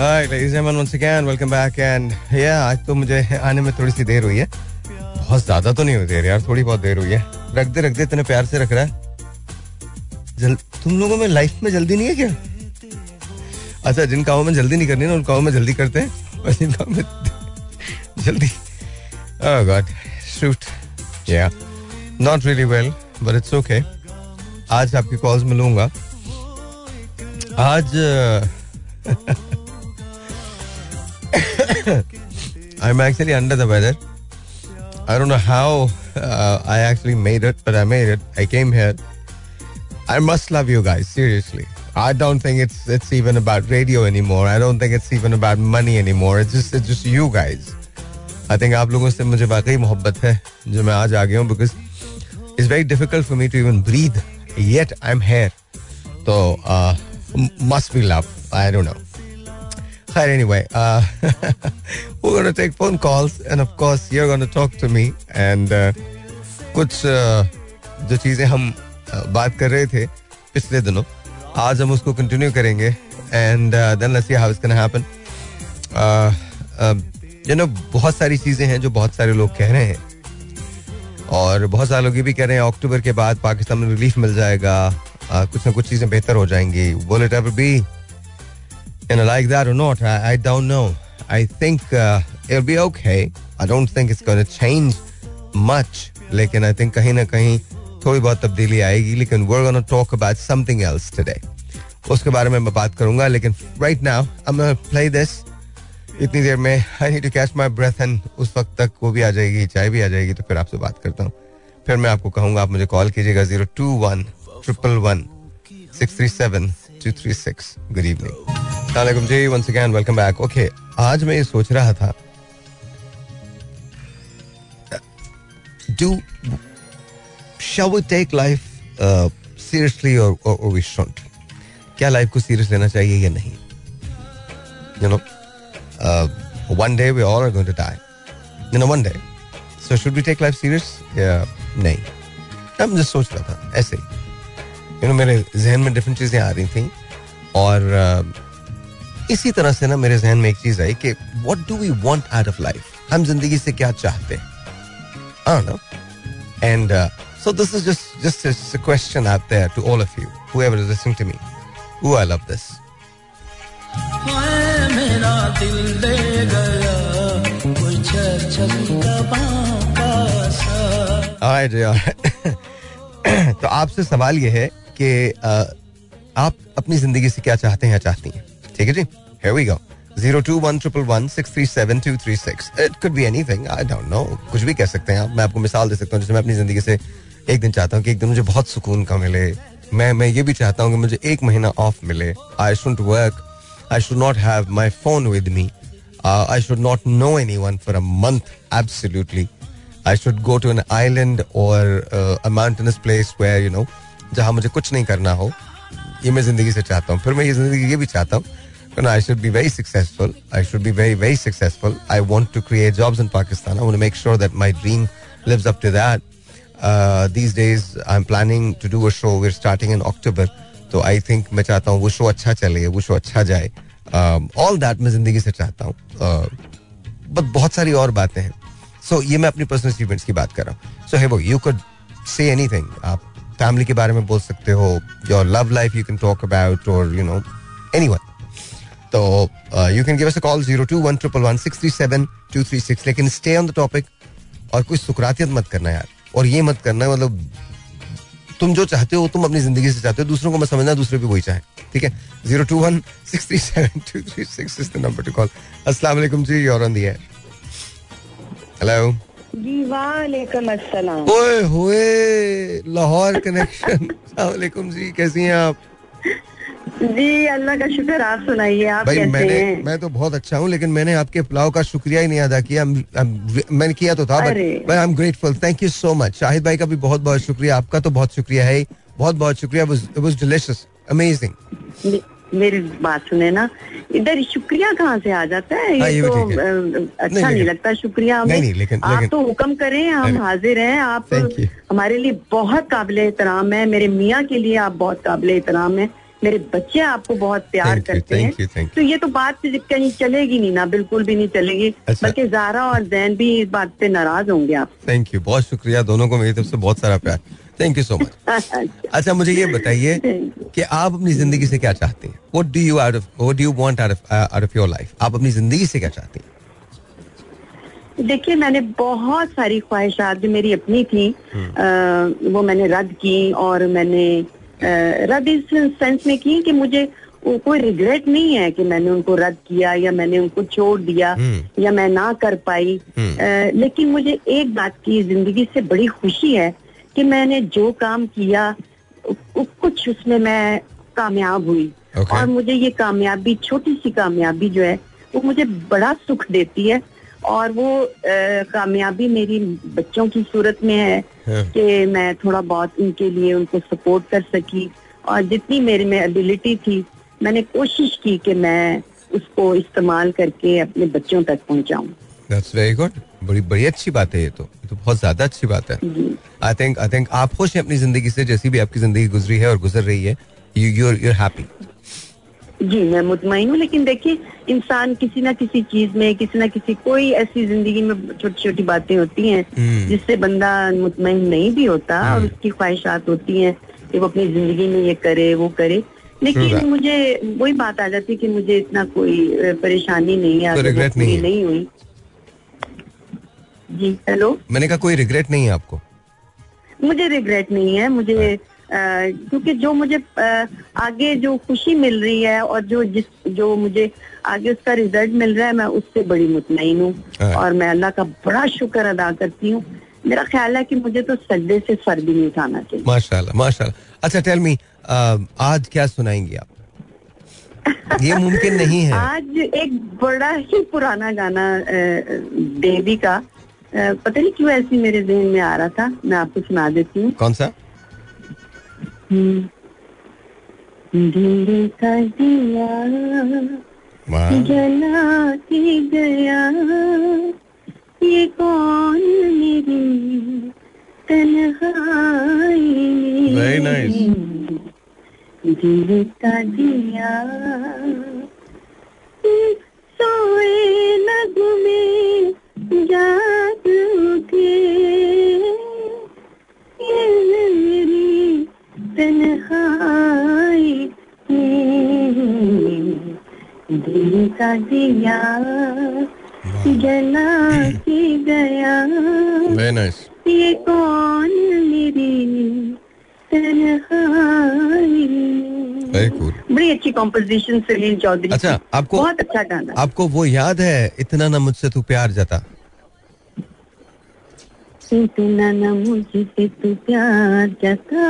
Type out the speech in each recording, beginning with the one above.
आज तो मुझे आने में थोड़ी सी देर हुई है। बहुत ज़्यादा तो नहीं हुई देर यार थोड़ी बहुत देर हुई है। रख दे रख दे इतने प्यार से रख रहा है। जल, तुम लोगों में लाइफ में जल्दी नहीं है क्या? अच्छा जिन कामों में जल्दी नहीं करनी ना उन कामों में जल्दी करते हैं। और जिन कामों में जल्दी oh god shoot yeah not really well but it's okay. आज आपकी कॉल्स में लूँगा। आज I'm actually under the weather. I don't know how uh, I actually made it, but I made it. I came here. I must love you guys, seriously. I don't think it's it's even about radio anymore. I don't think it's even about money anymore. It's just it's just you guys. I think आप लोगों से मुझे वाकई मोहब्बत है जो मैं आज आ गया हूँ because it's very difficult for me to even breathe. Yet I'm here. So uh, must be love. I don't know. But anyway, uh, we're going to take phone calls, and of course, you're going to talk to me. And uh, कुछ uh, जो चीज़ें हम uh, बात कर रहे थे पिछले दिनों आज हम उसको कंटिन्यू करेंगे and then let's see how it's can happen you know बहुत सारी चीज़ें हैं जो बहुत सारे लोग कह रहे हैं और बहुत सारे लोग ये भी कह रहे हैं अक्टूबर के बाद पाकिस्तान में रिलीफ मिल जाएगा कुछ ना कुछ चीज़ें बेहतर हो जाएँगी will it ever be you know, like that or not, I, I don't know. I think uh, it'll be okay. I don't think it's going to change much. लेकिन I think कहीं ना कहीं थोड़ी बहुत तब्दीली आएगी लेकिन going to talk about something else today. उसके बारे में मैं बात करूँगा लेकिन now I'm going to play this. इतनी देर में I need to catch my breath and उस वक्त तक वो भी आ जाएगी चाय भी आ जाएगी तो फिर आपसे बात करता हूँ फिर मैं आपको कहूँगा आप मुझे कॉल कीजिएगा zero two one triple one six three seven two three six good evening वालेकुम जी once again welcome back okay आज मैं ये सोच रहा था do shall take life seriously और और क्या लाइफ को सीरियस लेना चाहिए या नहीं? You know one day we all are going to die you know one day so should we take life serious या नहीं? मैं जस्ट सोच रहा था, ऐसे यू नो मेरे जहन में डिफरेंट चीज़ें आ रही थी और uh, इसी तरह से ना मेरे जहन में एक चीज़ आई कि what do we want out of life हम ज़िंदगी से क्या चाहते हैं? And so this is just just a question out there to all of you whoever is listening to me who I love this. मेरा दिल दे गया तो आपसे सवाल यह है कि आप अपनी ज़िंदगी से क्या चाहते हैं या चाहती हैं? ठीक है जी? Here we go. Zero two one triple one six three seven two three six it could be anything I don't know कुछ भी कह सकते हैं आप। मैं आपको मिसाल दे सकता हूँ जैसे मैं अपनी ज़िंदगी से एक दिन चाहता हूँ कि एक दिन मुझे बहुत सुकून का मिले। मैं मैं ये भी चाहता हूँ कि मुझे एक महीना ऑफ़ मिले। I should work I should not have my phone with me I should not know anyone for a month absolutely I should go to an island और a mountainous place where you know जहाँ मुझे कुछ नहीं करना हो। ये मैं ज़िंदगी से चाहता हूँ। फिर मैं ये ज़िंदगी ये भी चाहता हूँ and I should be very successful. I should be very, very successful. I want to create jobs in Pakistan. I want to make sure that my dream lives up to that. Uh, these days, I'm planning to do a show. We're starting in October. तो I think मैं चाहता हूँ वो show अच्छा चले वो show अच्छा जाए ऑल दैट मैं ज़िंदगी से चाहता हूँ बट बहुत सारी और बातें हैं सो ये मैं अपनी पर्सनल अचीवमेंट्स की बात कर रहा हूँ सो है वो यू कुड से एनीथिंग आप फैमिली के बारे में बोल सकते हो your love life you can talk about और यू नो एनीवन तो you can give us a call zero two one triple one six three seven two three six लेकिन स्टे ऑन द टॉपिक और कोई सुकरातियत मत करना यार। और ये मत करना मतलब तुम जो चाहते हो तुम अपनी ज़िंदगी से चाहते हो दूसरों को मैं समझना दूसरे भी वही चाहे ठीक है? Zero two one six three seven two three six is the number to call अस्सलाम वालेकुम जी योर ऑन दी है हेलो जी वालेकुम अस्सलाम। ओए होए लाहौर कनेक्शन वालेकुम जी कैसी हैं आप? जी अल्लाह का शुक्र आप सुनाइए आप भाई कैसे मैंने हैं? मैं तो बहुत अच्छा हूँ लेकिन मैंने आपके पुलाव का शुक्रिया ही नहीं अदा किया। मैंने किया तो था but I am grateful thank you so much Shahid भाई का भी बहुत बहुत शुक्रिया। आपका तो बहुत शुक्रिया है। बहुत बहुत शुक्रिया। वाज डिलीशियस अमेजिंग मेरी बात सुने ना। इधर शुक्रिया कहाँ से आ जाता है? हाँ, ये, ये तो अच्छा नहीं, नहीं लगता शुक्रिया नहीं, नहीं, लेकिन, आप लेकिन, तो हुक्म करें हम हाजिर हैं। आप हमारे लिए बहुत काबिल एहतराम है। मेरे मियाँ के लिए आप बहुत काबिल एहतराम है। मेरे बच्चे आपको बहुत प्यार Thank you, करते you, हैं। you. तो ये तो बात कहीं चलेगी नहीं ना बिल्कुल भी नहीं चलेगी। अच्छा। बल्कि जारा और जैन भी इस बात पे नाराज़ होंगे आप। थैंक यू बहुत शुक्रिया दोनों को मेरी तरफ़ से बहुत सारा प्यार। थैंक यू सो मच अच्छा। मुझे ये बताइए कि आप अपनी ज़िंदगी से क्या चाहती हैं? What do you out of what do you want out of your life आप अपनी ज़िंदगी से क्या चाहती हैं? देखिए मैंने बहुत सारी ख्वाहिशात जो मेरी अपनी थी हम्म। आ, वो मैंने रद्द की और मैंने रद्द इस सेंस में की कि मुझे कोई रिग्रेट नहीं है कि मैंने उनको रद्द किया या मैंने उनको छोड़ दिया हम्म। या मैं ना कर पाई हम्म। आ, लेकिन मुझे एक बात की ज़िंदगी से बड़ी खुशी है कि मैंने जो काम किया कुछ उसमें मैं कामयाब हुई Okay. और मुझे ये कामयाबी छोटी सी कामयाबी जो है वो मुझे बड़ा सुख देती है और वो कामयाबी मेरी बच्चों की सूरत में है हाँ। कि मैं थोड़ा बहुत उनके लिए उनको सपोर्ट कर सकी और जितनी मेरे में एबिलिटी थी मैंने कोशिश की कि मैं उसको इस्तेमाल करके अपने बच्चों तक पहुंचाऊं। दैट्स वेरी गुड बड़ी बड़ी अच्छी बात है ये तो। ये तो बहुत ज़्यादा अच्छी बात है। आई थिंक आई थिंक आप खुश हैं अपनी ज़िंदगी से जैसी भी आपकी ज़िंदगी गुजरी है और गुजर रही है। यू यू यू हैप्पी जी मैं मुतमिन हूँ लेकिन देखिए इंसान किसी ना किसी चीज़ में किसी ना किसी कोई ऐसी ज़िंदगी में छोटी छोटी बातें होती हैं हम्म। जिससे बंदा मुतमिन नहीं भी होता और उसकी ख्वाहिशात होती हैं कि वो अपनी ज़िंदगी में ये करे वो करे। लेकिन मुझे वही बात आ जाती है कि मुझे इतना कोई परेशानी नहीं है तो नहीं नहीं हुई। जी हेलो? मैंने कहा कोई रिग्रेट नहीं है आपको? मुझे रिग्रेट नहीं है मुझे अ, क्योंकि जो मुझे आगे जो खुशी मिल रही है और जो जिस जो मुझे आगे उसका रिज़ल्ट मिल रहा है मैं उससे बड़ी मुतमिन हूँ। हाँ। और मैं अल्लाह का बड़ा शुक्र अदा करती हूँ। मेरा ख्याल है कि मुझे तो सजदे से सर भी नहीं उठाना चाहिए। माशाल्लाह माशाल्लाह। अच्छा टेल मी आज क्या सुनाएँगी आप? ये मुमकिन नहीं है। आज एक बड़ा ही पुराना गाना देवी का। पता नहीं क्यों ऐसी मेरे जहन में आ रहा था मैं आपको सुना देती हूँ। कौन सा? दिल का दिया वाह जला के गया ये कौन मेरी तन्हाई में Very nice. दिल का दिया सोए लग में जादू के ये मेरी तन्हाई में दिल का दिया जला के गया। नाइस ये कौन मेरी तन्हाई? कूल बड़ी अच्छी कॉम्पोजिशन सलील चौधरी अच्छा, आपको- बहुत अच्छा गाना। आपको वो याद है इतना ना मुझसे तू प्यार जाता? इतना न मुझसे तू प्यार जता।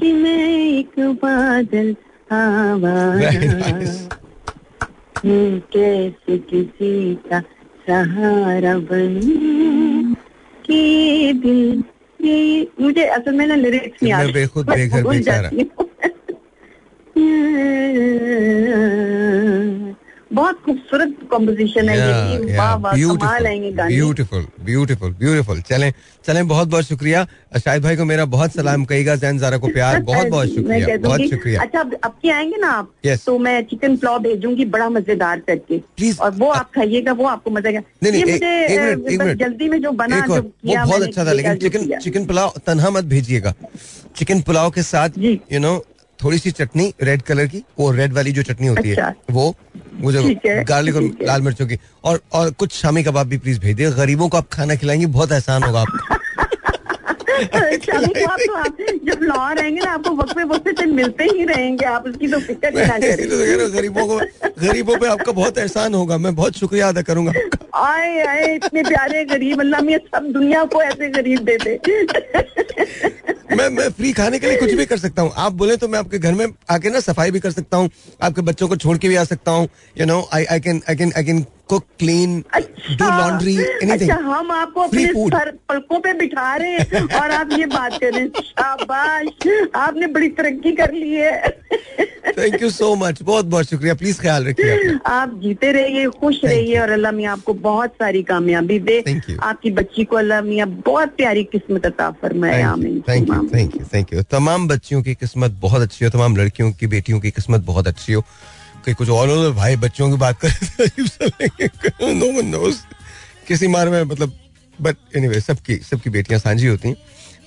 कि मैं एक बादल आवारा कैसे किसी का सहारा बनूं? कि दिल ये मुझे असल में ना लिरिक्स नहीं मैं आते बेखुद बेघर बेचारा। बहुत खूबसूरत कॉम्पोजिशन है ये वाह ब्यूटीफुल ब्यूटीफुल ब्यूटीफुल चलें चलें बहुत बहुत शुक्रिया। शाहिद भाई को मेरा बहुत सलाम कहेगा जैन जारा को प्यार बहुत बहुत शुक्रिया बहुत शुक्रिया। अच्छा अब के आएँगे ना आप? Yes. तो मैं चिकन पुलाव भेजूँगी बड़ा मज़ेदार करके। Please. और वो आप खाइएगा वो आपको मज़ा आएगा। जल्दी में जो बना जो वो बहुत अच्छा था लेकिन चिकन चिकन पुलाव तनहा मत भेजिएगा। चिकन पुलाव के साथ यू नो थोड़ी सी चटनी रेड कलर की वो रेड वाली जो चटनी होती है अच्छा। वो वो जो गार्लिक और लाल मिर्चों की। और और कुछ शामी कबाब भी प्लीज़ भेज दिए गरीबों को आप खाना खिलाएँगे बहुत एहसान होगा आपका। तो आप जब लाहौर रहेंगे ना आपको वक्त वक्त से मिलते ही रहेंगे आप उसकी तो फ़िक्र ही तो हूँ, गरीबों को गरीबों पे आपका बहुत एहसान होगा मैं बहुत शुक्रिया अदा करूँगा आए आए इतने प्यारे गरीब अल्लाह मियाँ सब दुनिया को ऐसे गरीब दे दे मैं मैं फ्री खाने के लिए कुछ भी कर सकता हूँ। आप बोले तो मैं आपके घर में आके ना सफ़ाई भी कर सकता हूँ। आपके बच्चों को छोड़ के भी आ सकता हूँ। You know I I can I can I can cook clean do laundry anything हम आपको अपने सर पलकों पे बिठा रहे हैं और आप ये बात कर रहे हैं शाबाश आपने बड़ी तरक्की कर ली है। थैंक यू सो मच बहुत बहुत शुक्रिया। प्लीज़ ख्याल रखिए आप जीते रहिए खुश रहिए और अल्लाह मियाँ आपको बहुत सारी कामयाबी दे। आपकी बच्ची को अल्लाह मियाँ बहुत प्यारी किस्मत अता फरमाए। Thank you thank you thank you तमाम बच्चियों की किस्मत बहुत अच्छी हो तमाम लड़कियों की बेटियों की किस्मत बहुत अच्छी हो। कि कुछ और हो तो भाई बच्चों की बात करें नो वन नोस। किसी मार में मतलब बट एनीवे सबकी सबकी बेटियाँ सांझी होती हैं।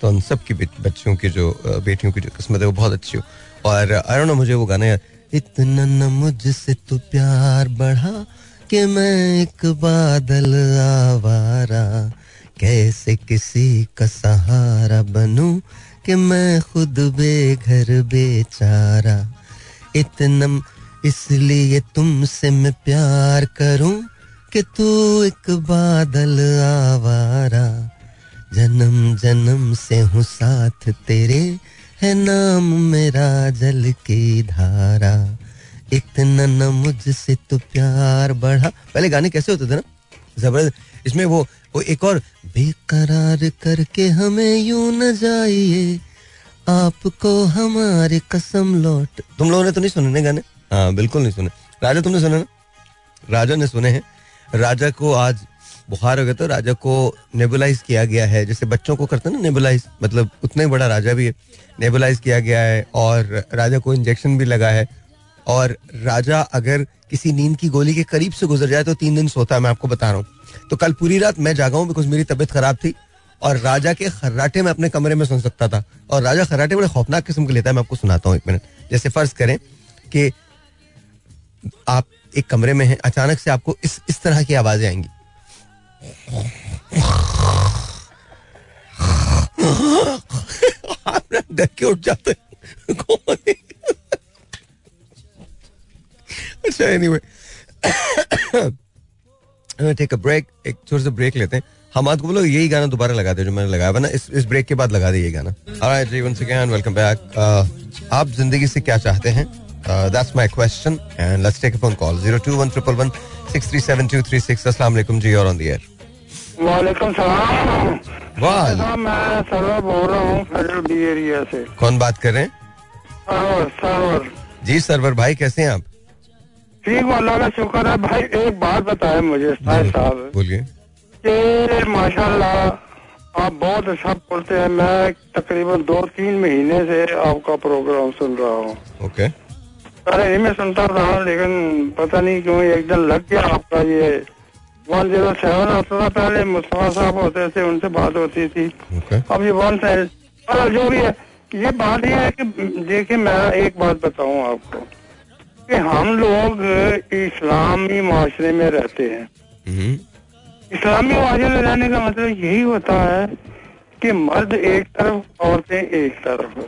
तो उन सबकी बच्चियों की जो बेटियों की जो किस्मत है वो बहुत अच्छी हो। और आई डोंट नो मुझे वो गाना यार इतना न मुझसे तो प्यार बढ़ा कि मैं एक बादल आवारा। कैसे किसी का सहारा बनूं कि मैं खुद बेघर बेचारा। इतना इसलिए तुमसे मैं प्यार करूँ कि तू एक बादल आवारा। जन्म जन्म से हूँ साथ तेरे, है नाम मेरा जल की धारा। इतना न मुझसे तो प्यार बढ़ा। पहले गाने कैसे होते थे ना? ज़बरदस्त। इसमें वो वो एक और, बेकरार करके हमें यूँ न जाइए। आपको हमारी कसम लौट। तुम लोगों ने तो नहीं सुने गाने? हाँ बिल्कुल नहीं सुने। राजा तुमने सुना ना? राजा ने सुने हैं। राजा को आज बुखार हो गया तो राजा को नेबुलाइज किया गया है। जैसे बच्चों को करते हैं ना नेबुलाइज मतलब उतना ही बड़ा राजा भी है। नेबुलाइज किया गया है और राजा को इंजेक्शन भी लगा है। और राजा अगर किसी नींद की गोली के करीब से गुजर जाए तो तीन दिन सोता है, मैं आपको बता रहा हूँ। तो कल पूरी रात मैं जागा हूँ बिकॉज़ मेरी तबीयत खराब थी और राजा के खर्राटे में अपने कमरे में सुन सकता था। और राजा खर्राटे बड़े खौफनाक किस्म के लेता है, मैं आपको सुनाता हूँ एक मिनट। जैसे फ़र्ज़ करें कि आप एक कमरे में हैं, अचानक से आपको इस इस तरह की आवाज़ें आएँगी। आप डर के उठ जाते। अच्छा एनीवे टेक अ ब्रेक एक छोटे से ब्रेक लेते हैं। हम आज को बोलो, यही गाना दोबारा लगा दे जो मैंने लगाया वरना इस इस ब्रेक के बाद लगा दे ये गाना। वेलकम बैक आप ज़िंदगी से क्या चाहते हैं? That's my question and let's take a phone call 02111637236 अस्सलाम वालेकुम जी और ऑन द एयर वालेकुम सलाम। वाह मैं सरवर बोल रहा हूँ फेडरल बी एरिया से। कौन बात कर रहे हैं? Server server. जी सरवर भाई कैसे हैं आप? ठीक हूँ, अल्लाह का शुक्र है। भाई एक बात बताए मुझे साहिब बोलिए माशाल्लाह आप बहुत अच्छा बोलते हैं। मैं तकरीबन दो तीन महीने से आपका प्रोग्राम सुन रहा हूँ। ओके पहले नहीं मैं सुनता रहा लेकिन पता नहीं क्यों एक दिन लग गया आपका ये। वन ज़ीरो सेवन होता था पहले मुस्तफ़ा साहब होते थे उनसे बात होती थी। ओके अब ये वन साइड जो भी है ये बात ये है कि देखिए मैं एक बात बताऊँ आपको कि हम लोग इस्लामी माशरे में रहते हैं। हम्म। इस्लामी माशरे में रहने का मतलब यही होता है कि मर्द एक तरफ़ औरतें एक तरफ़।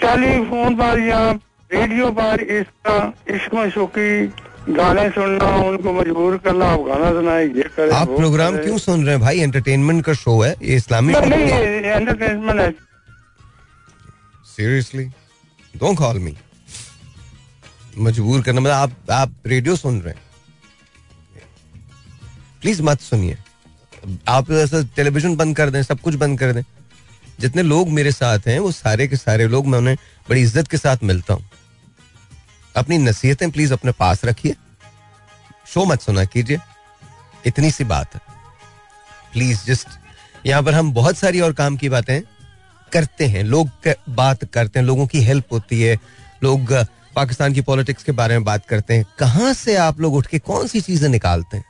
टेलीफोन पर या रेडियो पर इसका इश्क मशूकी गाने सुनना उनको मजबूर करना आप गाना सुनाए ये करें आप प्रोग्राम। क्यों सुन रहे हैं भाई? एंटरटेनमेंट का शो है ये इस्लामी नहीं एंटरटेनमेंट है। सीरियसली डोंट कॉल मी मजबूर करना मतलब आप आप रेडियो सुन रहे हैं। प्लीज़ मत सुनिए। आप ऐसा टेलीविज़न बंद कर दें सब कुछ बंद कर दें। जितने लोग मेरे साथ हैं वो सारे के सारे लोग मैं उन्हें बड़ी इज़्ज़त के साथ मिलता हूँ। अपनी नसीहतें प्लीज़ अपने पास रखिए। शो मत सुना कीजिए। इतनी सी बात है। प्लीज़ जस्ट यहाँ पर हम बहुत सारी और काम की बातें करते हैं। लोग क- बात करते हैं, लोगों की हेल्प होती है। लोग पाकिस्तान की पॉलिटिक्स के बारे में बात करते हैं। कहाँ से आप लोग उठ के कौन सी चीज़ें निकालते हैं?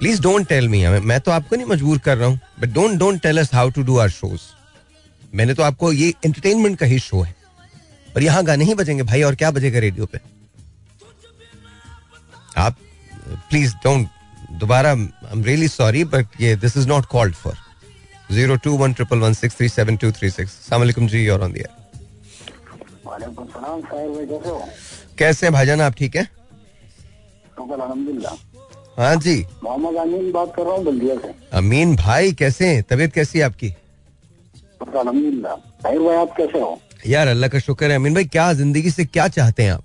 प्लीज़ डोंट टेल मी मैं तो आपको नहीं मजबूर कर रहा हूँ but don't don't tell us how to do our shows मैंने तो आपको ये एंटरटेनमेंट का ही शो है। और यहाँ गाने ही बजेंगे भाई, और क्या बजेगा रेडियो पे? आप प्लीज़ डोंट दोबारा I am really sorry but ये this is not called for zero two one triple one six three seven two three six सलामकुम जी और ऑन दिया कैसे हैं भाईजान, आप ठीक है? हाँ जी। मोहम्मद अमीन बात कर रहा हूँ बल्दिया से अमीन भाई, कैसे हैं? तबीयत कैसी है आपकी? भाई आप कैसे हो? यार अल्लाह का शुक्र है। अमीन भाई क्या ज़िंदगी से क्या चाहते हैं आप?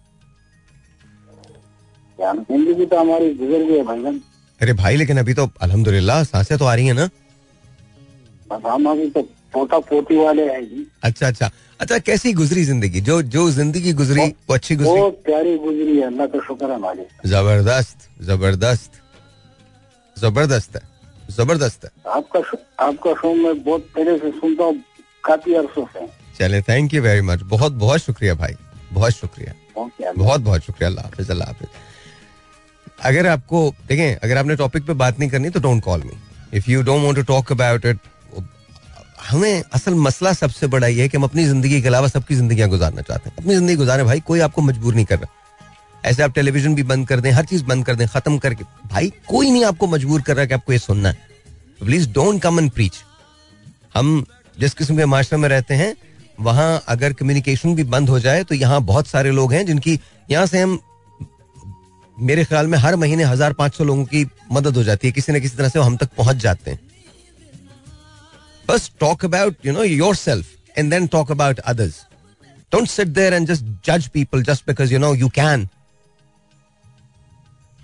ज़िंदगी तो हमारी गुजर गई भाईजान। अरे भाई लेकिन अभी तो अल्हम्दुलिल्लाह साँसें तो आ रही है ना? हम अभी तो पोता पोती वाले हैं जी। अच्छा अच्छा। अच्छा कैसी गुजरी ज़िंदगी? जो जो ज़िंदगी गुजरी वो अच्छी गुजरी? बहुत प्यारी गुजरी है अल्लाह का शुक्र है हमारे। ज़बरदस्त ज़बरदस्त। ज़बरदस्त है ज़बरदस्त है। आपका आपका शो मैं बहुत पहले से सुनता हूँ काफ़ी अरसों से। चले थैंक यू वेरी मच बहुत बहुत शुक्रिया भाई। बहुत शुक्रिया। बहुत बहुत शुक्रिया। अल्लाह हाफिज अल्लाह हाफिज। अगर आपको देखें अगर आपने टॉपिक पे बात नहीं करनी तो don't call me if you don't want to talk about it हमें असल मसला सबसे बड़ा ये है कि हम अपनी ज़िंदगी के अलावा सबकी जिंदगियाँ गुजारना चाहते हैं। अपनी ज़िंदगी गुजारें भाई कोई आपको मजबूर नहीं कर रहा। ऐसे आप टेलीविज़न भी बंद कर दें हर चीज़ बंद कर दें खत्म करके। भाई कोई नहीं आपको मजबूर कर रहा कि आपको ये सुनना है। Please don't come and preach हम जिस किस्म के माशरे में रहते हैं वहाँ अगर कम्युनिकेशन भी बंद हो जाए तो यहाँ बहुत सारे लोग हैं जिनकी यहाँ से हम, मेरे ख्याल में हर महीने हज़ार पाँच सौ लोगों की मदद हो जाती है। किसी न किसी तरह से हम तक पहुँच जाते हैं। बस talk about you know yourself and then talk about others don't sit there and just जज people just because you know you can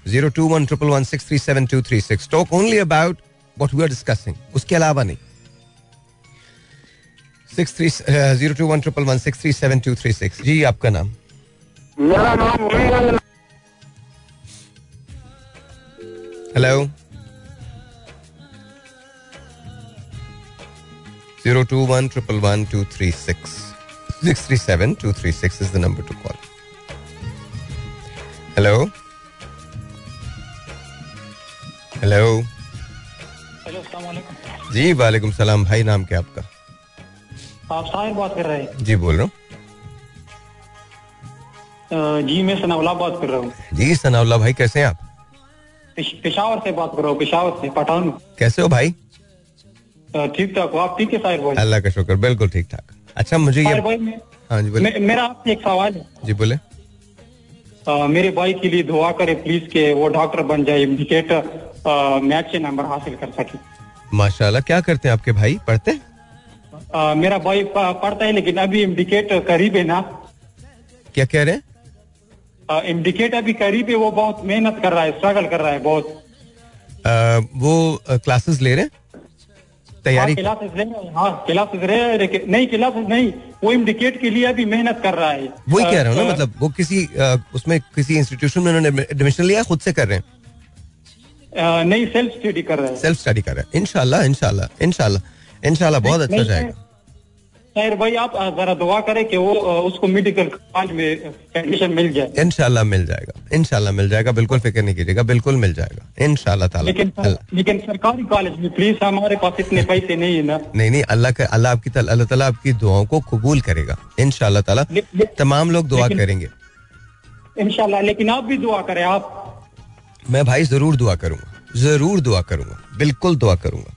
zero two one triple one six three seven two three six talk only about what we are discussing उसके अलावा नहीं। Six three zero two one triple one six three seven two three six जी आपका नाम? मेरा नाम hello zero two one triple one two three six six three seven two three six is the number to call hello hello hello जी वालेकुम सलाम। भाई नाम क्या आपका? आप साहिर बात कर रहे हैं? जी बोल रहा हूँ। जी मैं सनाउल्ला बात कर रहा हूँ। जी सनाउल्ला भाई कैसे हैं आप? पेश- पेशावर से बात कर रहा हूँ पेशावर से पठान। कैसे हो भाई? ठीक ठाक हो आप ठीक है साहिर भाई? अल्लाह का शुक्र बिल्कुल ठीक ठाक। अच्छा मुझे ये भाई मैं, हाँ जी बोले मेरा आपसे एक सवाल है। जी बोले। मेरे भाई के लिए दुआ करे प्लीज़ के वो डॉक्टर बन जाए इंडिकेट में अच्छे नंबर हासिल कर सके। माशाल्लाह क्या करते हैं आपके भाई? पढ़ते हैं? मेरा भाई पढ़ता है लेकिन अभी इंडिकेट करीब है ना। क्या कह रहे हैं? इंडिकेट अभी करीब है वो बहुत मेहनत कर रहा है स्ट्रगल कर रहा है बहुत। अ, वो क्लासेस ले रहे हैं? तैयारी क्लासेस ले रहे हैं, हाँ क्लासेस रहे नहीं क्लासेस नहीं वो इंडिकेट के लिए अभी मेहनत कर रहा है। वही कह रहा हूँ ना मतलब वो किसी उसमें किसी इंस्टीट्यूशन में उन्होंने एडमिशन लिया खुद से कर रहे हैं? नहीं सेल्फ स्टडी कर रहा है। सेल्फ स्टडी कर रहे हैं। इनशाला इनशाला इनशाला इनशाला बहुत अच्छा जाएगा। शायर भाई आप जरा दुआ करें कि वो उसको मेडिकल कॉलेज में एडमिशन मिल जाए। इनशाला मिल जाएगा इनशाला मिल जाएगा बिल्कुल फ़िक्र नहीं कीजिएगा बिल्कुल मिल जाएगा इनशाला ताला। लेकिन लेकिन सरकारी कॉलेज में प्लीज़ हमारे पास इतने पैसे नहीं है ना। नहीं नहीं अल्लाह का अल्लाह आपकी अल्लाह ताला आपकी दुआओं को कबूल करेगा इनशाला ताला। तमाम लोग दुआ करेंगे। इंशाल्लाह लेकिन आप भी दुआ करें आप। मैं भाई ज़रूर दुआ करूँगा ज़रूर दुआ करूँगा बिल्कुल दुआ करूँगा।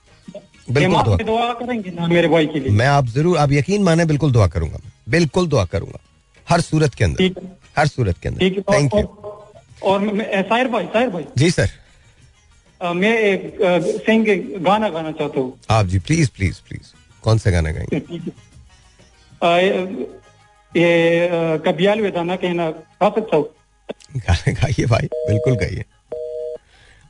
बिल्कुल दुआ। दुआ करेंगे ना मेरे भाई के लिए? मैं आप ज़रूर आप यकीन माने बिल्कुल दुआ करूँगा बिल्कुल दुआ करूँगा। हर सूरत के अंदर। हर सूरत के अंदर। थैंक यू और, साहिर भाई साहिर भाई। जी सर मैं एक सिंग गाना गाना चाहता हूँ। आप जी प्लीज़ प्लीज़ प्लीज़ कौन सा गाना गाएँगे? ये कबियाल वेदाना कहना गा सकता हूँ। गाइए भाई बिल्कुल गाइए।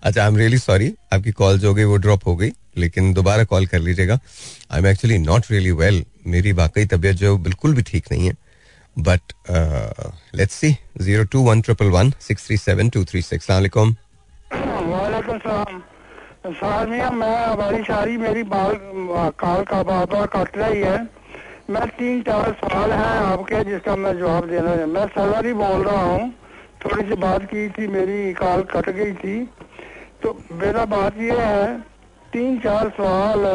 अच्छा आई एम रियली सॉरी आपकी कॉल जो गई, वो ड्रॉप हो गई, लेकिन दोबारा कॉल कर लीजिएगा। I am actually not really well मेरी वाकई तबीयत जो बिल्कुल भी ठीक नहीं है। But let's see zero two one triple one six three seven two three six वालेकुम साहब मैं हमारी सारी मेरी बाल, काल का बार बार रही है। मैं तीन चार सवाल हैं आपके, जिसका मैं जवाब देना है। मैं सलर बोल रहा हूँ। थोड़ी सी बात की थी, मेरी काल कट गई थी। तो मेरा बात ये है तीन चार सवाल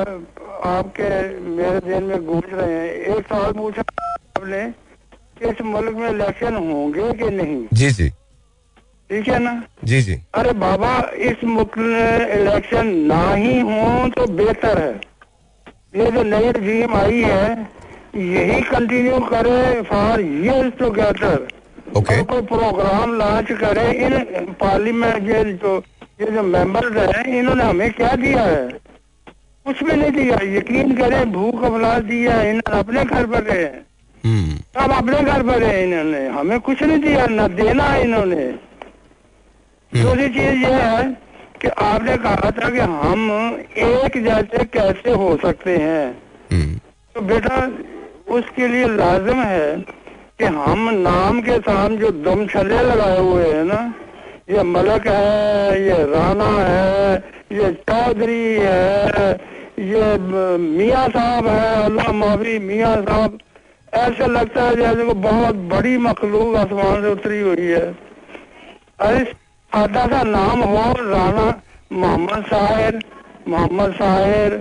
आपके मेरे दिन में गूंज रहे हैं। एक सवाल पूछा आपने इस मुल्क में इलेक्शन होंगे कि नहीं? जी जी। ठीक है ना? जी जी। अरे बाबा इस मुल्क में इलेक्शन ना ही हो तो बेहतर है। ये जो नई रजीम आई है यही कंटिन्यू करे फॉर इयर्स टुगेदर ओके कोई प्रोग्राम लॉन्च करे इन पार्लियामेंट जो ये जो मेंबर्स हैं इन्होंने हमें क्या दिया है? कुछ भी नहीं दिया। यकीन करें भूख अफलास दिया है इन्होंने अपने घर पर रहे हैं। हम्म। अब अपने घर पर रहे इन्होंने। हमें कुछ नहीं दिया न देना है इन्होंने। दूसरी चीज़ ये है कि आपने कहा था कि हम एक जैसे कैसे हो सकते हैं। हम्म, तो बेटा उसके लिए लाजम है कि हम नाम के साथ जो दम छले लगाए हुए हैं ना ये मलक है, ये राणा है, ये चौधरी है, ये मियाँ साहब है, अल्लाह माफ़ी, मियाँ साहब। ऐसे लगता है जैसे को बहुत बड़ी मखलूक आसमान से उतरी हुई है। अरे, सादा सा नाम हो, राणा मोहम्मद साहिर मोहम्मद साहिर,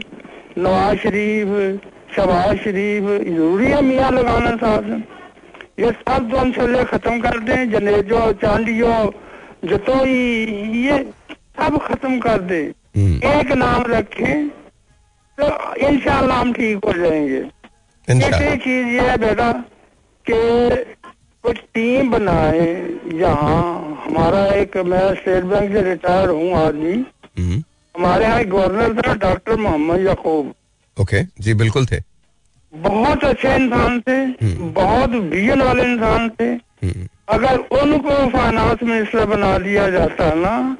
नवाज़ शरीफ, शबाज शरीफ, ज़रूरी है मियाँ लगाना में ये सब दम छले खत्म कर दें, जनेजो, चांदियो जतोई ये सब खत्म कर दें। हम्म, एक नाम रखे तो इंशाल्लाह हम ठीक हो जाएँगे। एक चीज़ ये है बेटा कि कुछ टीम बनाए यहाँ हमारा एक मैं स्टेट बैंक से रिटायर हूँ आदमी। हम्म, हमारे यहाँ एक गवर्नर था डॉक्टर मोहम्मद यकूब। ओके जी बिल्कुल थे। बहुत अच्छे इंसान थे हम्म। बहुत विजन वाले इंसान थे। अगर उनको फाइनेंस मिनिस्टर बना दिया जाता ना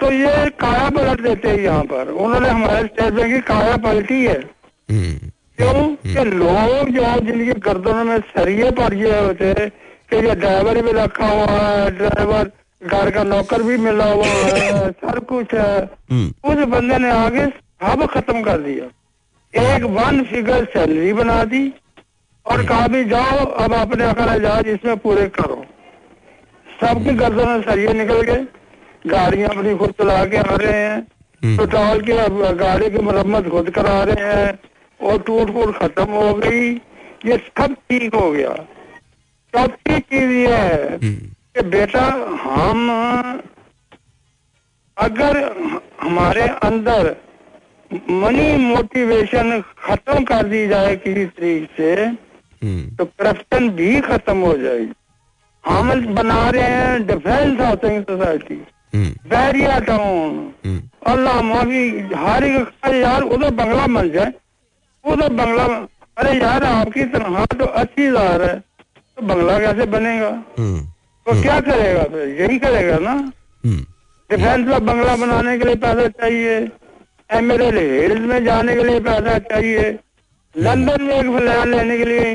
तो ये काया पलट देते यहाँ पर। उन्होंने हमारे स्टेट बैंक की काया पलटी है। क्यों? कि लोग जो है जिनकी गर्दनों में सरिये पड़ गए होते हैं कि ये ड्राइवर भी रखा हुआ है ड्राइवर घर का नौकर भी मिला हुआ है सब कुछ है। हम्म, उस बंदे ने आगे सब खत्म कर दिया। एक वन फिगर सैलरी बना दी। और कहा भी जाओ अब अपने जहाज़ इसमें पूरे करो। सबकी गर्दनों में सरिये निकल गए गाड़ियाँ अपनी खुद चला के आ रहे हैं हम्म। पेट्रोल की अब गाड़ी की मरम्मत खुद करा रहे हैं और टूट फूट खत्म हो गई ये सब ठीक हो गया। चौथी चीज़ ये है। हम्म, कि बेटा हम अगर हमारे अंदर मनी मोटिवेशन खत्म कर दी जाए किसी तरीके से तो करप्शन भी खत्म हो जाएगी। हम बना रहे हैं defence housing society hmm, Bahria town hmm, Allah माफ़ी हर एक अरे यार उधर बंगला मिल जाए। उधर बंगला अरे यार आपकी तनख्वाह तो अस्सी हज़ार है। तो बंगला कैसे बनेगा? हम्म, तो क्या करेगा फिर? यही करेगा ना? हम्म, डिफेंस में बंगला बनाने के लिए पैसा चाहिए। एमएलए हिल्स में जाने के लिए पैसा चाहिए। लंदन में एक फ्लैट लेने के लिए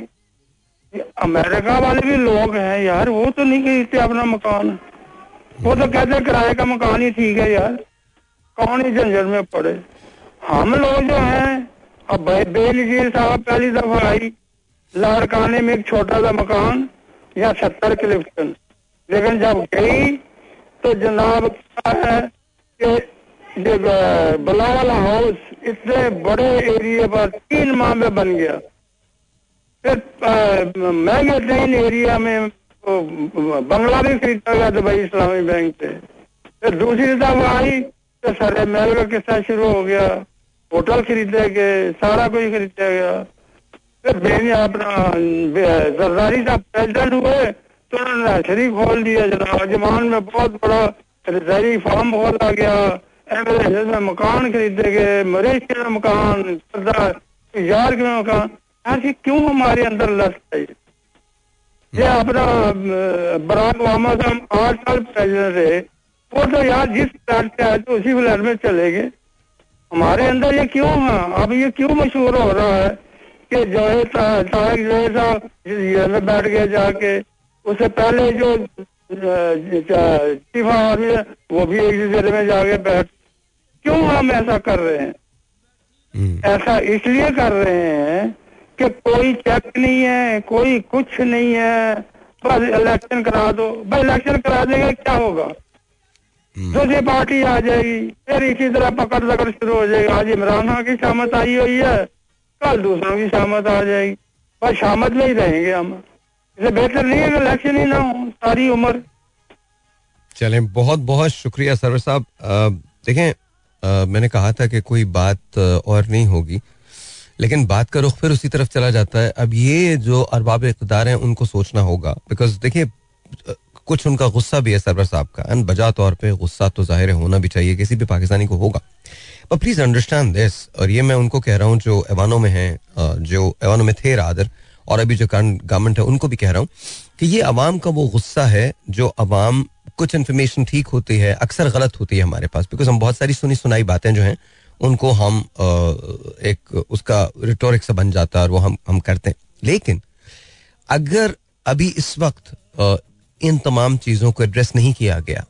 अमेरिका वाले भी लोग हैं यार, वो तो नहीं खरीदते अपना मकान। वो तो कहते किराए का मकान ही ठीक है यार। कौन ही झंझट में पड़े? हम लोग जो हैं, अब बे- बेनजीर साहब पहली दफ़ा आई, लाड़काने में एक छोटा सा मकान या सत्तर क्लिफ्टन लेकिन जब गई तो जनाब क्या है कि बलावल हाउस इतने बड़े एरिया पर तीन माह में बन गया। फिर महँगे एरिया में बंगला भी खरीदा गया दुबई इस्लामी बैंक से। फिर दूसरी दफ़ा आई तो सारे महल का किस्सा शुरू हो गया। होटल खरीदे गए, सारा कुछ खरीदा गया। फिर बेनी अपना जरदारी साहब प्रेसिडेंट हुए तो उन्होंने नर्सरी खोल दिया जनाब अजमान में बहुत बड़ा रिजर्वी फार्म खोला गया। एमएलए में मकान खरीदे गए, मलेशिया में मकान यार के मकान। यार ये क्यों हमारे अंदर लस्त है? ये अपना बराक ओबामा साहब आठ साल प्रेसिडेंट रहे वो तो यार जिस फ्लैट से आए तो उसी फ्लैट में चले गए। हमारे अंदर ये क्यों है अब ये क्यों मशहूर हो रहा है कि जो है तारक जो है साहब बैठ गए जाके उससे पहले जो चीफ आदमी है वो भी एक जगह में जाके बैठ क्यों हम ऐसा कर रहे हैं? हम्म, ऐसा इसलिए कर रहे हैं कि कोई चेक नहीं है कोई कुछ नहीं है। बस इलेक्शन करा दो। बस इलेक्शन करा देगा क्या होगा? हम्म, दूसरी पार्टी आ जाएगी फिर इसी तरह पकड़ पकड़ शुरू हो जाएगी। आज इमरान खान की शामत आई हुई है कल दूसरों की शामत आ जाएगी। बस शामत में ही रहेंगे हम। इसे बेहतर नहीं है कि इलेक्शन ही ना हो सारी उम्र। चलें बहुत बहुत शुक्रिया सरवर साहब। देखें अ, मैंने कहा था कि कोई बात और नहीं होगी। लेकिन बात का रुख फिर उसी तरफ़ चला जाता है। अब ये जो अरबाब इकदार हैं, उनको सोचना होगा। बिकॉज़ देखिए, कुछ उनका गुस्सा भी है सरवर साहब का। एंड बजा तौर पे गुस्सा तो ज़ाहिर होना भी चाहिए, किसी भी पाकिस्तानी को होगा। बट प्लीज़ अंडरस्टैंड दिस और ये मैं उनको कह रहा हूँ जो एवानों में हैं जो एवानों में थे रादर और अभी जो गवर्नमेंट है, उनको भी कह रहा हूँ कि ये अवाम का वो गुस्सा है जो अवाम कुछ इन्फॉर्मेशन ठीक होती है, अक्सर गलत होती है हमारे पास। बिकॉज़ हम बहुत सारी सुनी सुनाई बातें जो हैं उनको हम एक उसका रिटोरिक सा बन जाता है और वो हम हम करते हैं। लेकिन अगर अभी इस वक्त इन तमाम चीज़ों को एड्रेस नहीं किया गया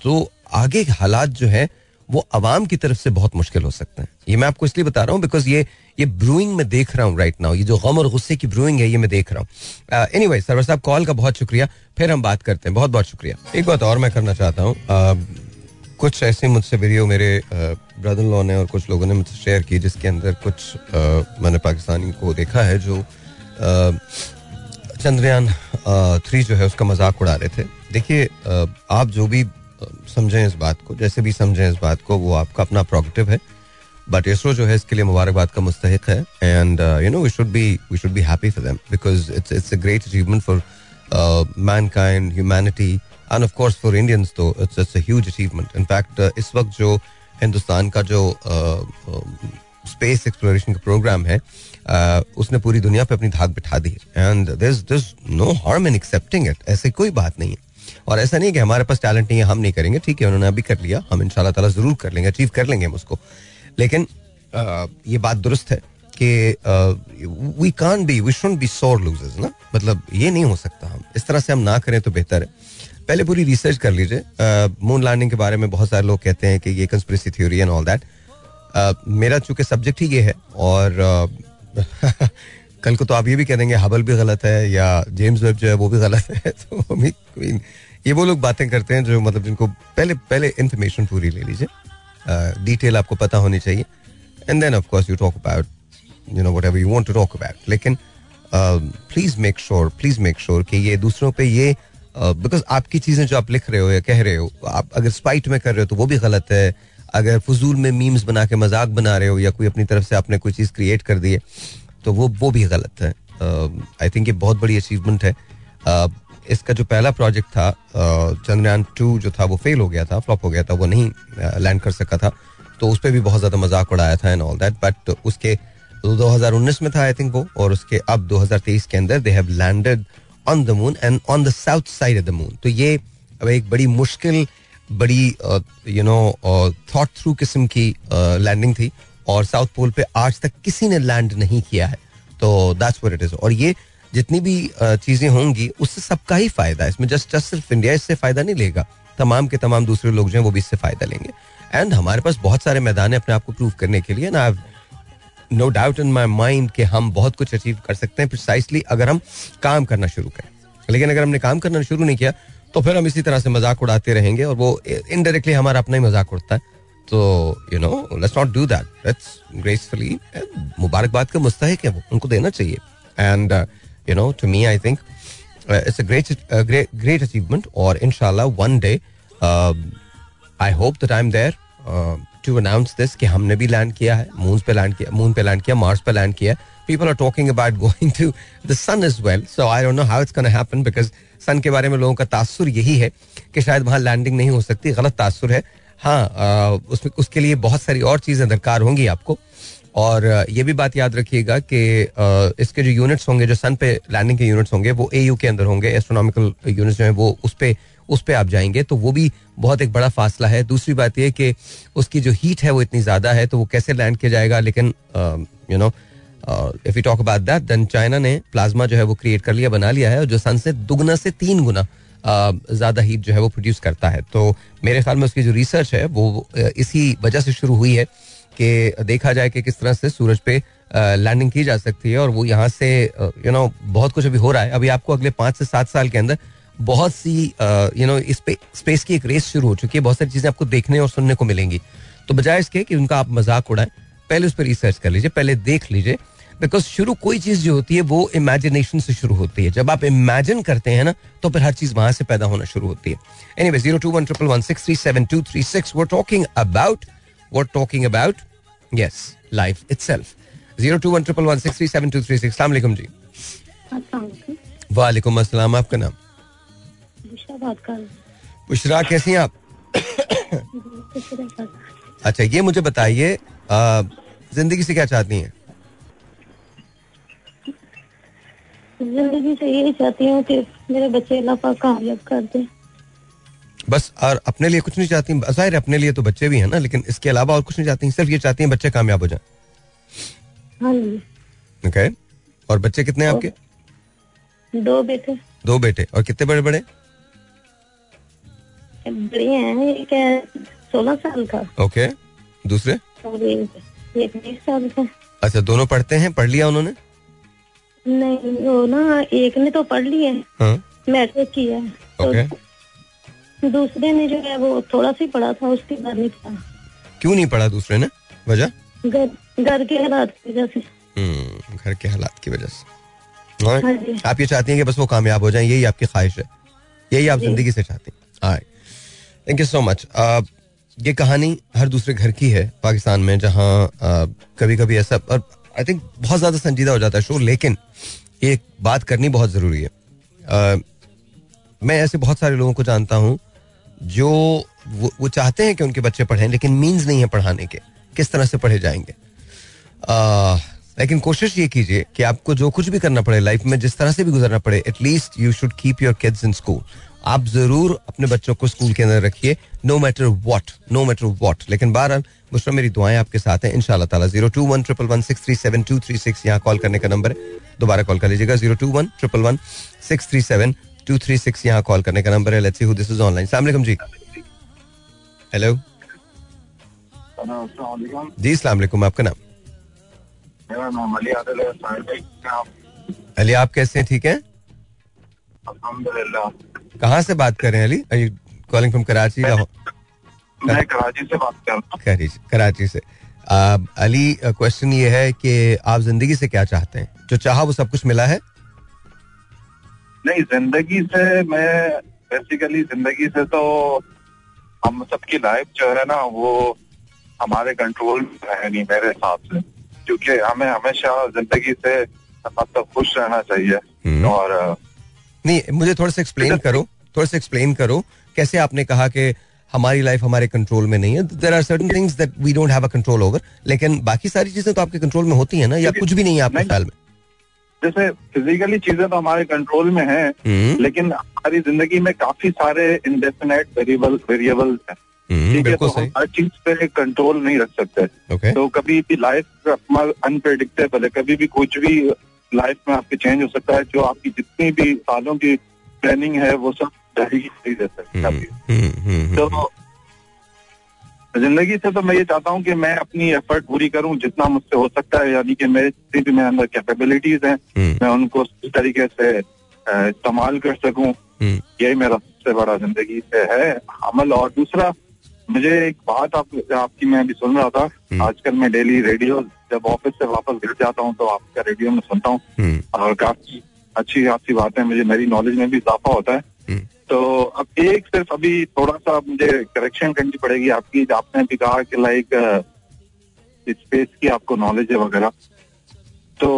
तो आगे हालात जो है, वो आवाम की तरफ़ से बहुत मुश्किल हो सकते हैं। ये मैं आपको इसलिए बता रहा हूँ बिकॉज़ ये ये ब्रूइंग में देख रहा हूँ राइट नाउ ये जो गम और गुस्से की ब्रूइंग है, ये मैं देख रहा हूँ। एनी वाई सरवर साहब कॉल का बहुत शुक्रिया। फिर हम बात करते हैं। बहुत बहुत शुक्रिया। एक बात और मैं करना चाहता हूँ। कुछ ऐसे मुझसे वीडियो मेरे ब्रदर लॉ ने और कुछ लोगों ने मुझसे शेयर की जिसके अंदर कुछ अ, मैंने पाकिस्तानी को देखा है जो चंद्रयान थ्री जो है उसका मज़ाक उड़ा रहे थे। देखिए आप जो भी समझें इस बात को जैसे भी समझें इस बात को वो आपका अपना प्रोगेटिव है। बट इसरो जो है इसके लिए मुबारकबाद का मुस्तक है and you know we should be we should be happy for them because it's it's a great achievement for mankind humanity and of course for Indians तो it's it's a huge achievement in fact इस वक्त जो हिंदुस्तान का जो space exploration का programme है उसने पूरी दुनिया पे अपनी धाक बिठा दी and there is no harm in accepting it ऐसे कोई बात नहीं है और ऐसा नहीं है कि हमारे पास टैलेंट नहीं है हम नहीं करेंगे ठीक है उन्होंने अभी कर लिया हम इंशाल्लाह ताला ज़रूर कर लेंगे अचीव कर लेंगे हम उसको लेकिन ये बात दुरुस्त है कि we can be we should be sore losers ना मतलब ये नहीं हो सकता हम इस तरह से हम ना करें तो बेहतर है पहले पूरी रिसर्च कर लीजिए। मून लैंडिंग के बारे में बहुत सारे लोग कहते हैं कि ये conspiracy theory and all that मेरा चूँकि सब्जेक्ट ही ये है और कल को तो आप ये भी कह देंगे हबल भी गलत है या जेम्स वेब जो है वो भी गलत है। तो ये वो लोग बातें करते हैं जो मतलब जिनको पहले पहले इंफॉर्मेशन पूरी ले लीजिए। डिटेल आपको पता होनी चाहिए। And then of course you talk about you know whatever you want to talk about लेकिन please make sure please make sure कि ये दूसरों पर ये बिकॉज़ आपकी चीज़ें जो आप लिख रहे हो या कह रहे हो, आप अगर स्पाइट में कर रहे हो तो वो भी गलत है। अगर फजूल में मीम्स बना के मज़ाक बना रहे हो या कोई अपनी तरफ़ से आपने कोई चीज़ क्रिएट कर दी है तो वो वो भी गलत है। आई थिंक ये बहुत बड़ी अचीवमेंट है। इसका जो पहला प्रोजेक्ट था चंद्रयान टू जो था, वो फेल हो गया था फ्लॉप हो गया था, वो नहीं लैंड कर सका था। तो उस पर भी बहुत ज़्यादा मज़ाक उड़ाया था एंड ऑल दैट बट उसके 2019 में था आई थिंक वो, और उसके अब 2023 के अंदर they have landed on the moon and on the south side of the moon तो ये अब एक बड़ी मुश्किल बड़ी यू नो थॉट थ्रू किस्म की लैंडिंग थी और साउथ पोल पे आज तक किसी ने लैंड नहीं किया है। तो दैट्स व्हाट इट इज़ और ये जितनी भी uh, चीज़ें होंगी उससे सबका ही फ़ायदा है। इसमें जस्ट जस्ट सिर्फ़ इंडिया इससे फ़ायदा नहीं लेगा। तमाम के तमाम दूसरे लोग जो हैं वो भी इससे फ़ायदा लेंगे। एंड हमारे पास बहुत सारे मैदान है अपने आप को प्रूव करने के लिए। ना no doubt in my mind कि हम बहुत कुछ अचीव कर सकते हैं प्रिसाइसली अगर हम काम करना शुरू करें। लेकिन अगर हमने काम करना शुरू नहीं किया तो फिर हम इसी तरह से मज़ाक उड़ाते रहेंगे और वो इनडायरेक्टली हमारा अपना ही मज़ाक उड़ता है। तो you know let's not do that let's gracefully मुबारकबाद का मुस्तक है वो, उनको देना चाहिए। And you know to me I think it's great great achievement और इनशाला one day I hope that I am there to announce this कि हमने भी लैंड किया है मून पे लैंड किया मून पे लैंड किया मार्स पे लैंड किया people are talking about going to the sun is well so I don't know how it's gonna happen because sun के बारे में लोगों का तासुर यही है कि शायद वहाँ लैंडिंग नहीं हो सकती, गलत तासुर है। हाँ उसमें, उसके लिए बहुत सारी और चीज़ें दरकार होंगी आपको। और ये भी बात याद रखिएगा कि इसके जो यूनिट्स होंगे, जो सन पे लैंडिंग के यूनिट्स होंगे, वो ए के अंदर होंगे एस्ट्रोनॉमिकल यूनिट्स जो है, वो उस पे उस पर आप जाएँगे तो वो भी बहुत एक बड़ा फासला है। दूसरी बात यह कि उसकी जो हीट है वो इतनी ज़्यादा है तो वो कैसे लैंड किया जाएगा? लेकिन you know if you talk about that then China ने प्लाज्मा जो है वो क्रिएट कर लिया, बना लिया है, और जो सन से दुगना से तीन गुना ज़्यादा हीट जो है वो प्रोड्यूस करता है। तो मेरे ख्याल में उसकी जो रिसर्च है, वो इसी वजह से शुरू हुई है कि देखा जाए कि किस तरह से सूरज पे लैंडिंग की जा सकती है, और वो यहाँ से यू नो बहुत कुछ अभी हो रहा है। अभी आपको अगले पाँच से सात साल के अंदर बहुत सी यू नो इस पे स्पेस की एक रेस शुरू हो चुकी है। बहुत सारी चीज़ें आपको देखने और सुनने को मिलेंगी। तो बजाय इसके कि उनका आप मज़ाक उड़ाएँ पहले उस पर रिसर्च कर लीजिए पहले देख लीजिए। बिकॉज़ शुरू कोई चीज़ जो होती है वो इमेजिनेशन से शुरू होती है। जब आप इमेजिन करते हैं ना तो फिर हर चीज़ वहाँ से पैदा होना शुरू होती है। Anyway zero two one triple one six three seven two three six वो टॉकिंग अबाउट वो talking about yes life itself zero two one triple one six three seven two three six जी। वालेकुम अस्सलाम आपका नाम? बुशरा कैसी हैं आप? अच्छा ये मुझे बताइए ज़िंदगी से क्या चाहती हैं? ज़िंदगी से यही चाहती हूँ कि मेरे बच्चे अल्लाह पाक कामयाब कर दे। बस और अपने लिए कुछ नहीं चाहती ज़ाहिर अपने लिए तो बच्चे भी हैं ना लेकिन इसके अलावा और कुछ नहीं चाहती सिर्फ़ ये चाहती हैं बच्चे कामयाब हो जाएँ। हाँ ओके और बच्चे कितने हैं आपके? दो बेटे। दो बेटे। और कितने बड़े बड़े बड़े हैं एक सोलह साल का? ओके दूसरे? एक बीस साल का। अच्छा दोनों पढ़ते हैं पढ़ लिया उन्होंने? नहीं वो ना एक ने तो पढ़ लिया है। मैट्रिक किया है। ओके। तो दूसरे ने जो है वो थोड़ा सा पढ़ा था उसके बाद नहीं पढ़ा क्यों नहीं पढ़ा दूसरे ने? वजह? घर के हालात की वजह से। हम्म, घर के हालात की वजह से। Alright. हाँ आप ये चाहती हैं कि बस वो कामयाब हो जाएँ यही आपकी ख्वाहिश है। यही आप ज़िंदगी से चाहती हैं। थैंक यू सो मच ये कहानी हर दूसरे घर की है पाकिस्तान में जहाँ कभी कभी ऐसा और आई थिंक बहुत ज़्यादा संजीदा हो जाता है शो लेकिन एक बात करनी बहुत ज़रूरी है। अ, मैं ऐसे बहुत सारे लोगों को जानता हूँ जो वो, वो चाहते हैं कि उनके बच्चे पढ़ें लेकिन मीन्स नहीं है पढ़ाने के किस तरह से पढ़े जाएँगे। आ, लेकिन कोशिश ये कीजिए कि आपको जो कुछ भी करना पड़े लाइफ में जिस तरह से भी गुजरना पड़े at least you should keep your kids in school आप ज़रूर अपने बच्चों को स्कूल के अंदर रखिए no matter what no matter what लेकिन बहरहाल मुश्रा मेरी दुआएँ आपके साथ हैं इनशाला ताला। Zero two one triple one six three seven two three six यहाँ कॉल करने का नंबर है। दोबारा कॉल कर लीजिएगा। Zero two one triple one six three seven two three six यहाँ कॉल करने का नंबर है। Let's see who this is online सलाम जी। हेलो जी वालेकुम आपका नाम? मेरा नाम अली आदिल है अली आप कैसे हैं? ठीक हैं? कहाँ से बात कर रहे हैं अली? कॉलिंग फ्रॉम कराची मैं कराची से बात कर रहा कराची कराची से। आ, अली क्वेश्चन ये है कि आप ज़िंदगी से क्या चाहते हैं? जो चाहा वो सब कुछ मिला है? नहीं ज़िंदगी से मैं बेसिकली ज़िंदगी से तो हम सबकी लाइफ जो है ना वो हमारे कंट्रोल में है नहीं मेरे हिसाब से। क्योंकि हमें हमेशा ज़िंदगी से मतलब खुश रहना चाहिए। हम्म। और नहीं मुझे थोड़ा सा एक्सप्लेन करो थोड़ा सा एक्सप्लेन करो कैसे आपने कहा कि हमारी लाइफ हमारे कंट्रोल में नहीं है? There are certain things that we don't have a control over लेकिन बाकी सारी चीज़ें तो आपके कंट्रोल में होती है ना या कुछ भी नहीं है आपके ख्याल में? जैसे फिजिकली चीज़ें तो हमारे कंट्रोल में हैं हम्म, लेकिन हमारी ज़िंदगी में काफ़ी सारे इंडेफिनेट वेरिएबल वेरिएबल्स हैं। ठीक है तो हम हर चीज़ पे कंट्रोल नहीं रख सकते। ओके तो कभी भी लाइफ अनप्रेडिक्टेबल है कभी भी कुछ भी लाइफ में आपके चेंज हो सकता है जो आपकी जितनी भी सालों की प्लानिंग है वो सब दे सकती आपकी। तो ज़िंदगी से तो मैं ये चाहता हूँ कि मैं अपनी एफर्ट पूरी करूँ जितना मुझसे हो सकता है यानी कि मेरे जितनी भी मेरे अंदर कैपेबिलिटीज हैं मैं उनको इस तरीके से इस्तेमाल कर सकूँ। यही मेरा सबसे बड़ा ज़िंदगी से है अमल और दूसरा मुझे एक बात आप आपकी मैं अभी सुन रहा था हम्म। आजकल मैं डेली रेडियो जब ऑफ़िस से वापस घर जाता हूँ तो आपका रेडियो में सुनता हूँ। और काफ़ी अच्छी खासी बातें मुझे मेरी नॉलेज में भी इजाफा होता है। हम्म। तो अब एक सिर्फ़ अभी थोड़ा सा मुझे करेक्शन करनी पड़ेगी आपकी आपने भी कहा कि लाइक स्पेस की आपको नॉलेज है वगैरह। तो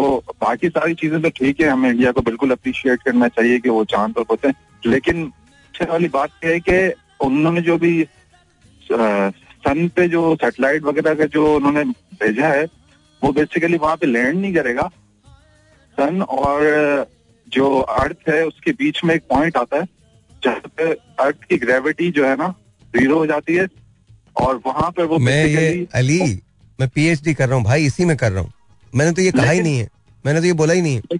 बाकी सारी चीज़ें तो ठीक है हमें इंडिया को बिल्कुल अप्रिशिएट करना चाहिए कि वो चाँद पर पहुँचे। लेकिन अच्छे वाली बात यह है कि उन्होंने जो भी सन पे जो सैटेलाइट वगैरह का जो उन्होंने भेजा है वो बेसिकली वहाँ पे लैंड नहीं करेगा। सन और जो अर्थ है उसके बीच में एक पॉइंट आता है जहाँ पे अर्थ की ग्रेविटी जो है ना ज़ीरो हो जाती है और वहाँ पे वो मैं ये अली मैं पीएचडी कर रहा हूँ भाई इसी में कर रहा हूँ। मैंने तो ये कहा ही नहीं है। मैंने तो ये बोला ही नहीं है।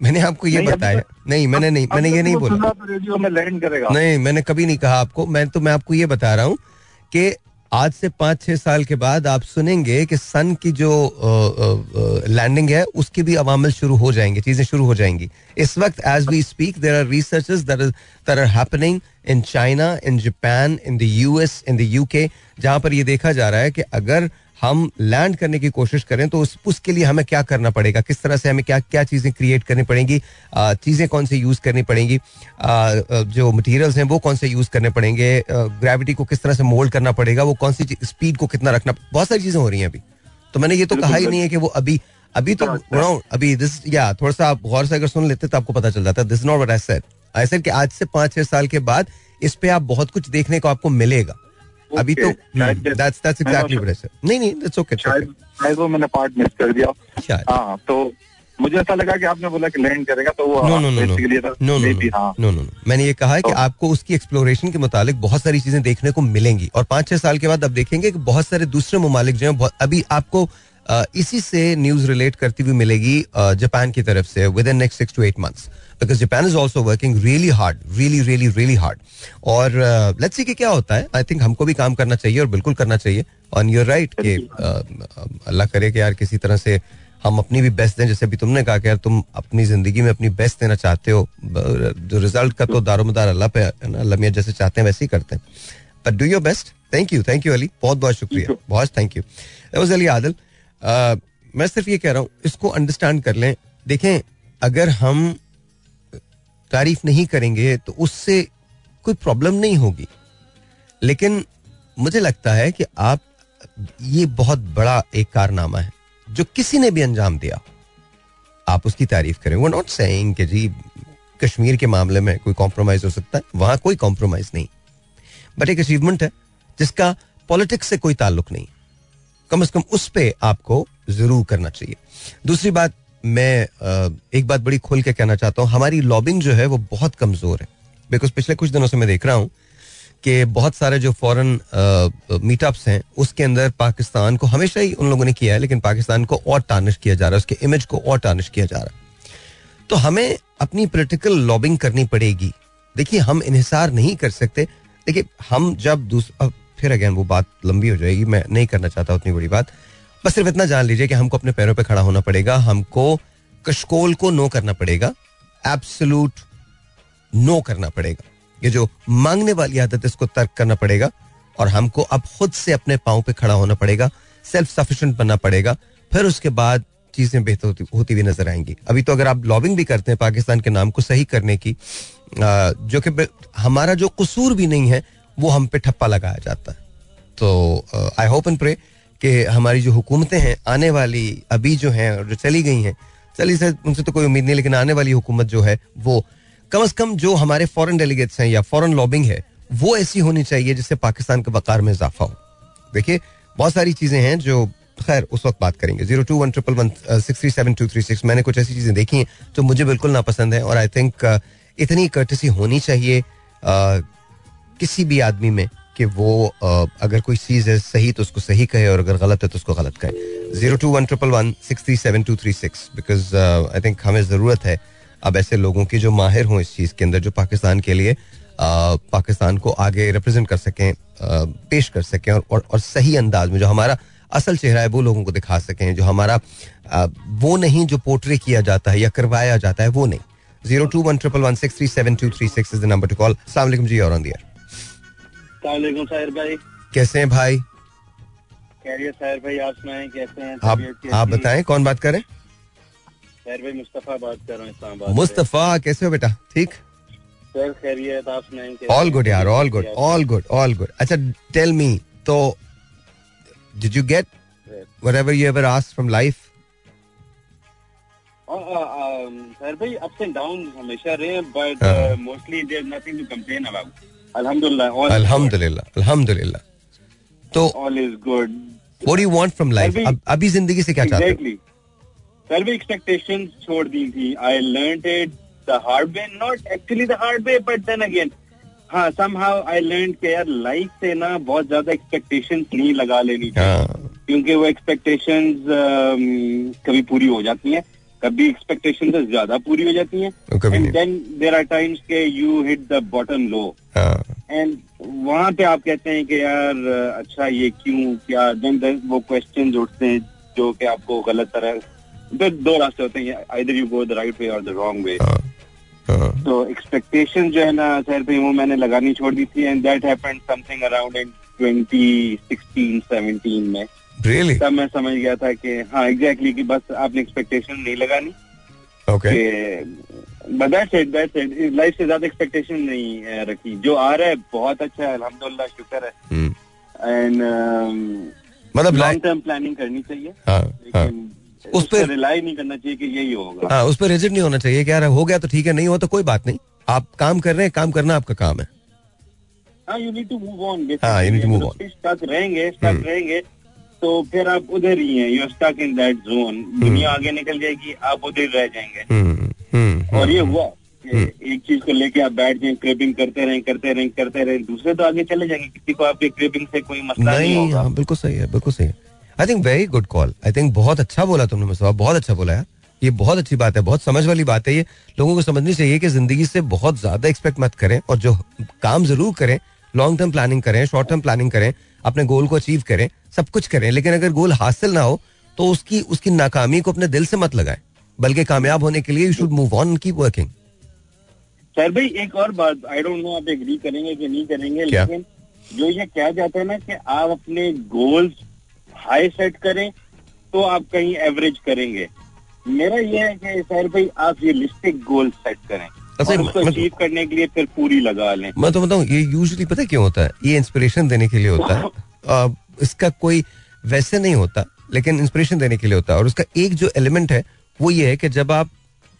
मैंने आपको ये बताया। नहीं मैंने नहीं मैंने ये नहीं बोला। तो रेडियो में लैंड करेगा। नहीं मैंने कभी नहीं कहा आपको। मैं तो मैं आपको ये बता रहा हूँ कि आज से पाँच, छह साल के बाद आप सुनेंगे कि सन की जो लैंडिंग है, उसकी भी अवामल शुरू हो जाएँगे, चीज़ें शुरू हो जाएँगी। इस वक्त as we speak there are research there are happening in China in Japan in the US in the UK जहाँ पर यह देखा जा रहा है कि अगर हम लैंड करने की कोशिश करें तो उस, उसके लिए हमें क्या करना पड़ेगा? किस तरह से हमें क्या क्या चीज़ें क्रिएट करनी पड़ेंगी? चीज़ें कौन से यूज़ करनी पड़ेंगी? जो मटेरियल्स हैं वो कौन से यूज़ करने पड़ेंगे? ग्रेविटी को किस तरह से मोल्ड करना पड़ेगा? वो कौन सी स्पीड को कितना रखना बहुत सारी चीज़ें हो रही हैं अभी। तो मैंने ये तो कहा ही नहीं है कि वो अभी अभी तो no, अभी दिस या थोड़ा सा आप गौर से अगर सुन लेते तो आपको पता चल जाता। This not what I said I said कि आज से पाँच छह साल के बाद इस पे आप बहुत कुछ देखने को आपको मिलेगा। अभी तो दैट्स दैट्स एग्जैक्टली व्हाट नहीं नहीं दैट्स ओके शायद शायद वो मैंने पार्ट मिस कर दिया। हाँ तो मुझे ऐसा लगा कि आपने बोला कि लैंड करेगा तो वो no no no no no no no मैंने ये कहा है कि तो- आपको उसकी एक्सप्लोरेशन के मुताबिक बहुत सारी चीज़ें देखने को मिलेंगी। और पाँच छह साल के बाद आप देखेंगे कि बहुत सारे दूसरे ममालिक जो हैं अभी आपको इसी से न्यूज़ रिलेट करती हुई मिलेगी जापान की तरफ़ से within next six to eight months because Japan is also working really hard really really really hard और लेट्स सी कि क्या होता है. आई थिंक हमको भी काम करना चाहिए और बिल्कुल करना चाहिए. और यूर राइट कि अ, अल्लाह करे कि यार किसी तरह से हम अपनी भी बेस्ट दें. जैसे अभी तुमने कहा कि यार तुम अपनी ज़िंदगी में अपनी बेस्ट देना चाहते हो. जो रिज़ल्ट का तो दारोमदार अल्लाह पे अल्लाह मियाँ जैसे चाहते हैं वैसे ही करते हैं. But do your best thank you thank you Ali बहुत बहुत शुक्रिया. बहुत थैंक यू वाज अली आदिल मैं सिर्फ़ ये कह रहा हूँ इसको अंडरस्टैंड कर लें. देखें अगर हम तारीफ़ नहीं करेंगे तो उससे कोई प्रॉब्लम नहीं होगी। लेकिन मुझे लगता है कि आप, ये बहुत बड़ा एक कारनामा है, जो किसी ने भी अंजाम दिया। आप उसकी तारीफ़ करें। वो नॉट सेइंग कि जी, कश्मीर के मामले में कोई कॉम्प्रोमाइज हो सकता है। वहाँ कोई कॉम्प्रोमाइज नहीं। बट एक अचीवमेंट है, जिसका पॉलिटिक्स से कोई ताल्लुक नहीं। कम से कम उस पर आपको ज़रूर करना चाहिए। दूसरी बात मैं एक बात बड़ी खोल के कहना चाहता हूँ। हमारी लॉबिंग जो है, वो बहुत कमज़ोर है। बिकॉज़ पिछले कुछ दिनों से मैं देख रहा हूँ कि बहुत सारे जो फॉरेन मीटअप्स हैं, उसके अंदर पाकिस्तान को हमेशा ही उन लोगों ने किया है, लेकिन पाकिस्तान को और टानिश किया जा रहा है। उसके इमेज को और टानिश किया जा रहा है। तो हमें अपनी पोलिटिकल लॉबिंग करनी पड़ेगी। देखिए, हम इन्हिसार नहीं कर सकते। देखिए, हम जब दूस, अब फिर अगेन वो बात लंबी हो जाएगी, मैं नहीं करना चाहता उतनी बड़ी बात। बस सिर्फ़ इतना जान लीजिए कि हमको अपने पैरों पे खड़ा होना पड़ेगा हमको कशकोल को नो करना पड़ेगा एब्सोलूट नो करना पड़ेगा। ये जो मांगने वाली आदत इसको तर्क करना पड़ेगा और हमको अब खुद से अपने पाँव पे खड़ा होना पड़ेगा सेल्फ सफिशिएंट बनना पड़ेगा फिर उसके बाद चीज़ें बेहतर होती, होती हुई नज़र आएँगी। अभी तो अगर आप लॉबिंग भी करते हैं पाकिस्तान के नाम को सही करने की जो कि हमारा जो कसूर भी नहीं है वो हम पे ठप्पा लगाया जाता है। तो आई होप एंड प्रे कि हमारी जो हुकूमतें हैं आने वाली अभी जो हैं और जो चली गई हैं चली से उनसे तो कोई उम्मीद नहीं लेकिन आने वाली हुकूमत जो है वो कम अज कम जो हमारे फॉरेन डेलीगेट्स हैं या फॉरेन लॉबिंग है वो ऐसी होनी चाहिए जिससे पाकिस्तान के वकार में इजाफा हो। देखिए बहुत सारी चीज़ें हैं जो खैर उस वक्त बात करेंगे। Zero two one triple one six three seven two three six मैंने कुछ ऐसी चीज़ें देखी हैं जो मुझे बिल्कुल नापसंद है और आई थिंक इतनी कर्टसी होनी चाहिए uh, किसी भी आदमी में। कि वो अगर कोई चीज़ है सही तो उसको सही कहे और अगर गलत है तो उसको गलत कहे। Zero two one triple one six three seven two three six because I think हमें ज़रूरत है अब ऐसे लोगों की जो माहिर हों इस चीज़ के अंदर जो पाकिस्तान के लिए पाकिस्तान को आगे रिप्रेजेंट कर सकें पेश कर सकें और, और, और सही अंदाज में जो हमारा असल चेहरा है वो लोगों को दिखा सकें जो हमारा वो नहीं जो पोर्ट्रे किया जाता है या करवाया जाता है वो नहीं। Zero two one triple one six three seven two three six is the number to call सलाम जी और ऑन दियर साहिर भाई। कैसे हैं भाई? खैरियत साहिर भाई आप सुनाएँ कैसे हैं? आप आप बताएँ कौन बात करें साहिर भाई मुस्तफ़ा बात कर रहा हूँ इस्लामाबाद मुस्तफ़ा कैसे हो बेटा? ठीक? सर खैरियत आप सुनाएँ ऑल गुड यार all good all good all good अच्छा टेल मी तो did you get whatever you ever asked from life? Uh, uh, um, Sahir भाई अप्स एंड डाउन हमेशा रहे but. Mostly there nothing to complain about अल्हम्दुलिल्लाह अल्हम्दुलिल्लाह तो good. What do you want from अभी- ज़िंदगी से क्या चाहते हो सर भी एक्सपेक्टेशंस छोड़ दी थी. I learned it the hard way not actually the hard way but then again हाँ समहाउ आई लर्न के यार लाइफ से ना बहुत ज़्यादा एक्सपेक्टेशंस नहीं लगा लेनी चाहिए। हाँ। क्योंकि वो एक्सपेक्टेशंस कभी पूरी हो जाती हैं। कभी एक्सपेक्टेशन से ज़्यादा पूरी हो जाती हैं। And then there are times के you hit the bottom low and वहाँ पे आप कहते हैं कि यार अच्छा ये क्यों क्या? देन वो क्वेश्चन उठते हैं जो कि आपको गलत तरह तो दो रास्ते होते हैं। Either you go the right way और द रॉन्ग वे तो एक्सपेक्टेशन जो है ना सर पे वो मैंने लगानी छोड़ दी थी। And that happened something around in 2016 17 में। Really? तब मैं समझ गया था कि हाँ एग्जैक्टली exactly, कि बस आपने एक्सपेक्टेशन नहीं लगानी। Okay. कि बट दैट्स इट लाइफ से ज़्यादा एक्सपेक्टेशन नहीं अ, रखी। जो आ रहा है बहुत अच्छा है अल्हम्दुलिल्लाह शुक्र है। एंड मतलब लॉन्ग टर्म प्लानिंग करनी चाहिए। हाँ हाँ। उस पर रिलाई नहीं करना चाहिए कि यही होगा। हाँ उस पर रिजिड नहीं होना चाहिए कि यार हो गया तो ठीक है नहीं हो तो कोई बात नहीं। आप काम कर रहे हैं काम करना आपका काम है। हाँ you need to move on हाँ, रहेंगे स्टक हम्म। रहेंगे। तो फिर आप उधर ही हैं you stuck in that zone दुनिया आगे निकल जाएगी आप उधर रह जाएँगे। हम्म, हम्म, और ये हुआ। एक चीज़ को लेके आप बैठ जाए क्रेपिंग करते रहें करते रहें करते रहें दूसरे तो आगे चले जाएँगे। किसी को आपके क्रेपिंग से कोई मसला नहीं नहीं होगा। हाँ बिल्कुल सही है बिल्कुल सही है। I think very good call I think बहुत अच्छा बोला तुमने मुस्तफ़ा बहुत अच्छा बोला यार। ये बहुत अच्छी बात है बहुत समझ वाली बात है ये। लोगों को समझनी चाहिए कि ज़िंदगी से बहुत ज़्यादा एक्सपेक्ट मत करें और जो काम ज़रूर करें लॉन्ग टर्म प्लानिंग करें शॉर्ट टर्म प्लानिंग करें अपने गोल को अचीव करें। सब कुछ करें लेकिन अगर गोल हासिल ना हो तो उसकी उसकी नाकामी को अपने दिल से मत लगाए बल्कि कामयाब होने के लिए you should move on keep working sir भाई एक और बात आई डोंट नो आप एग्री करेंगे कि नहीं करेंगे क्या? लेकिन जो ये कहा जाता है ना कि आप अपने गोल्स हाई सेट करें तो आप कहीं एवरेज करेंगे। मेरा ये है कि सर भाई आप रियलिस्टिक गोल सेट करें अच्छा, उसको अचीव करने के लिए फिर पूरी लगा लें। मैं तो बताऊँ ये यूजली पता क्यों होता है? ये इंस्पिरेशन देने के लिए होता है। आ, इसका कोई वैसे नहीं होता, लेकिन इंस्पिरेशन देने के लिए होता है। और उसका एक जो एलिमेंट है, वो ये है कि जब आप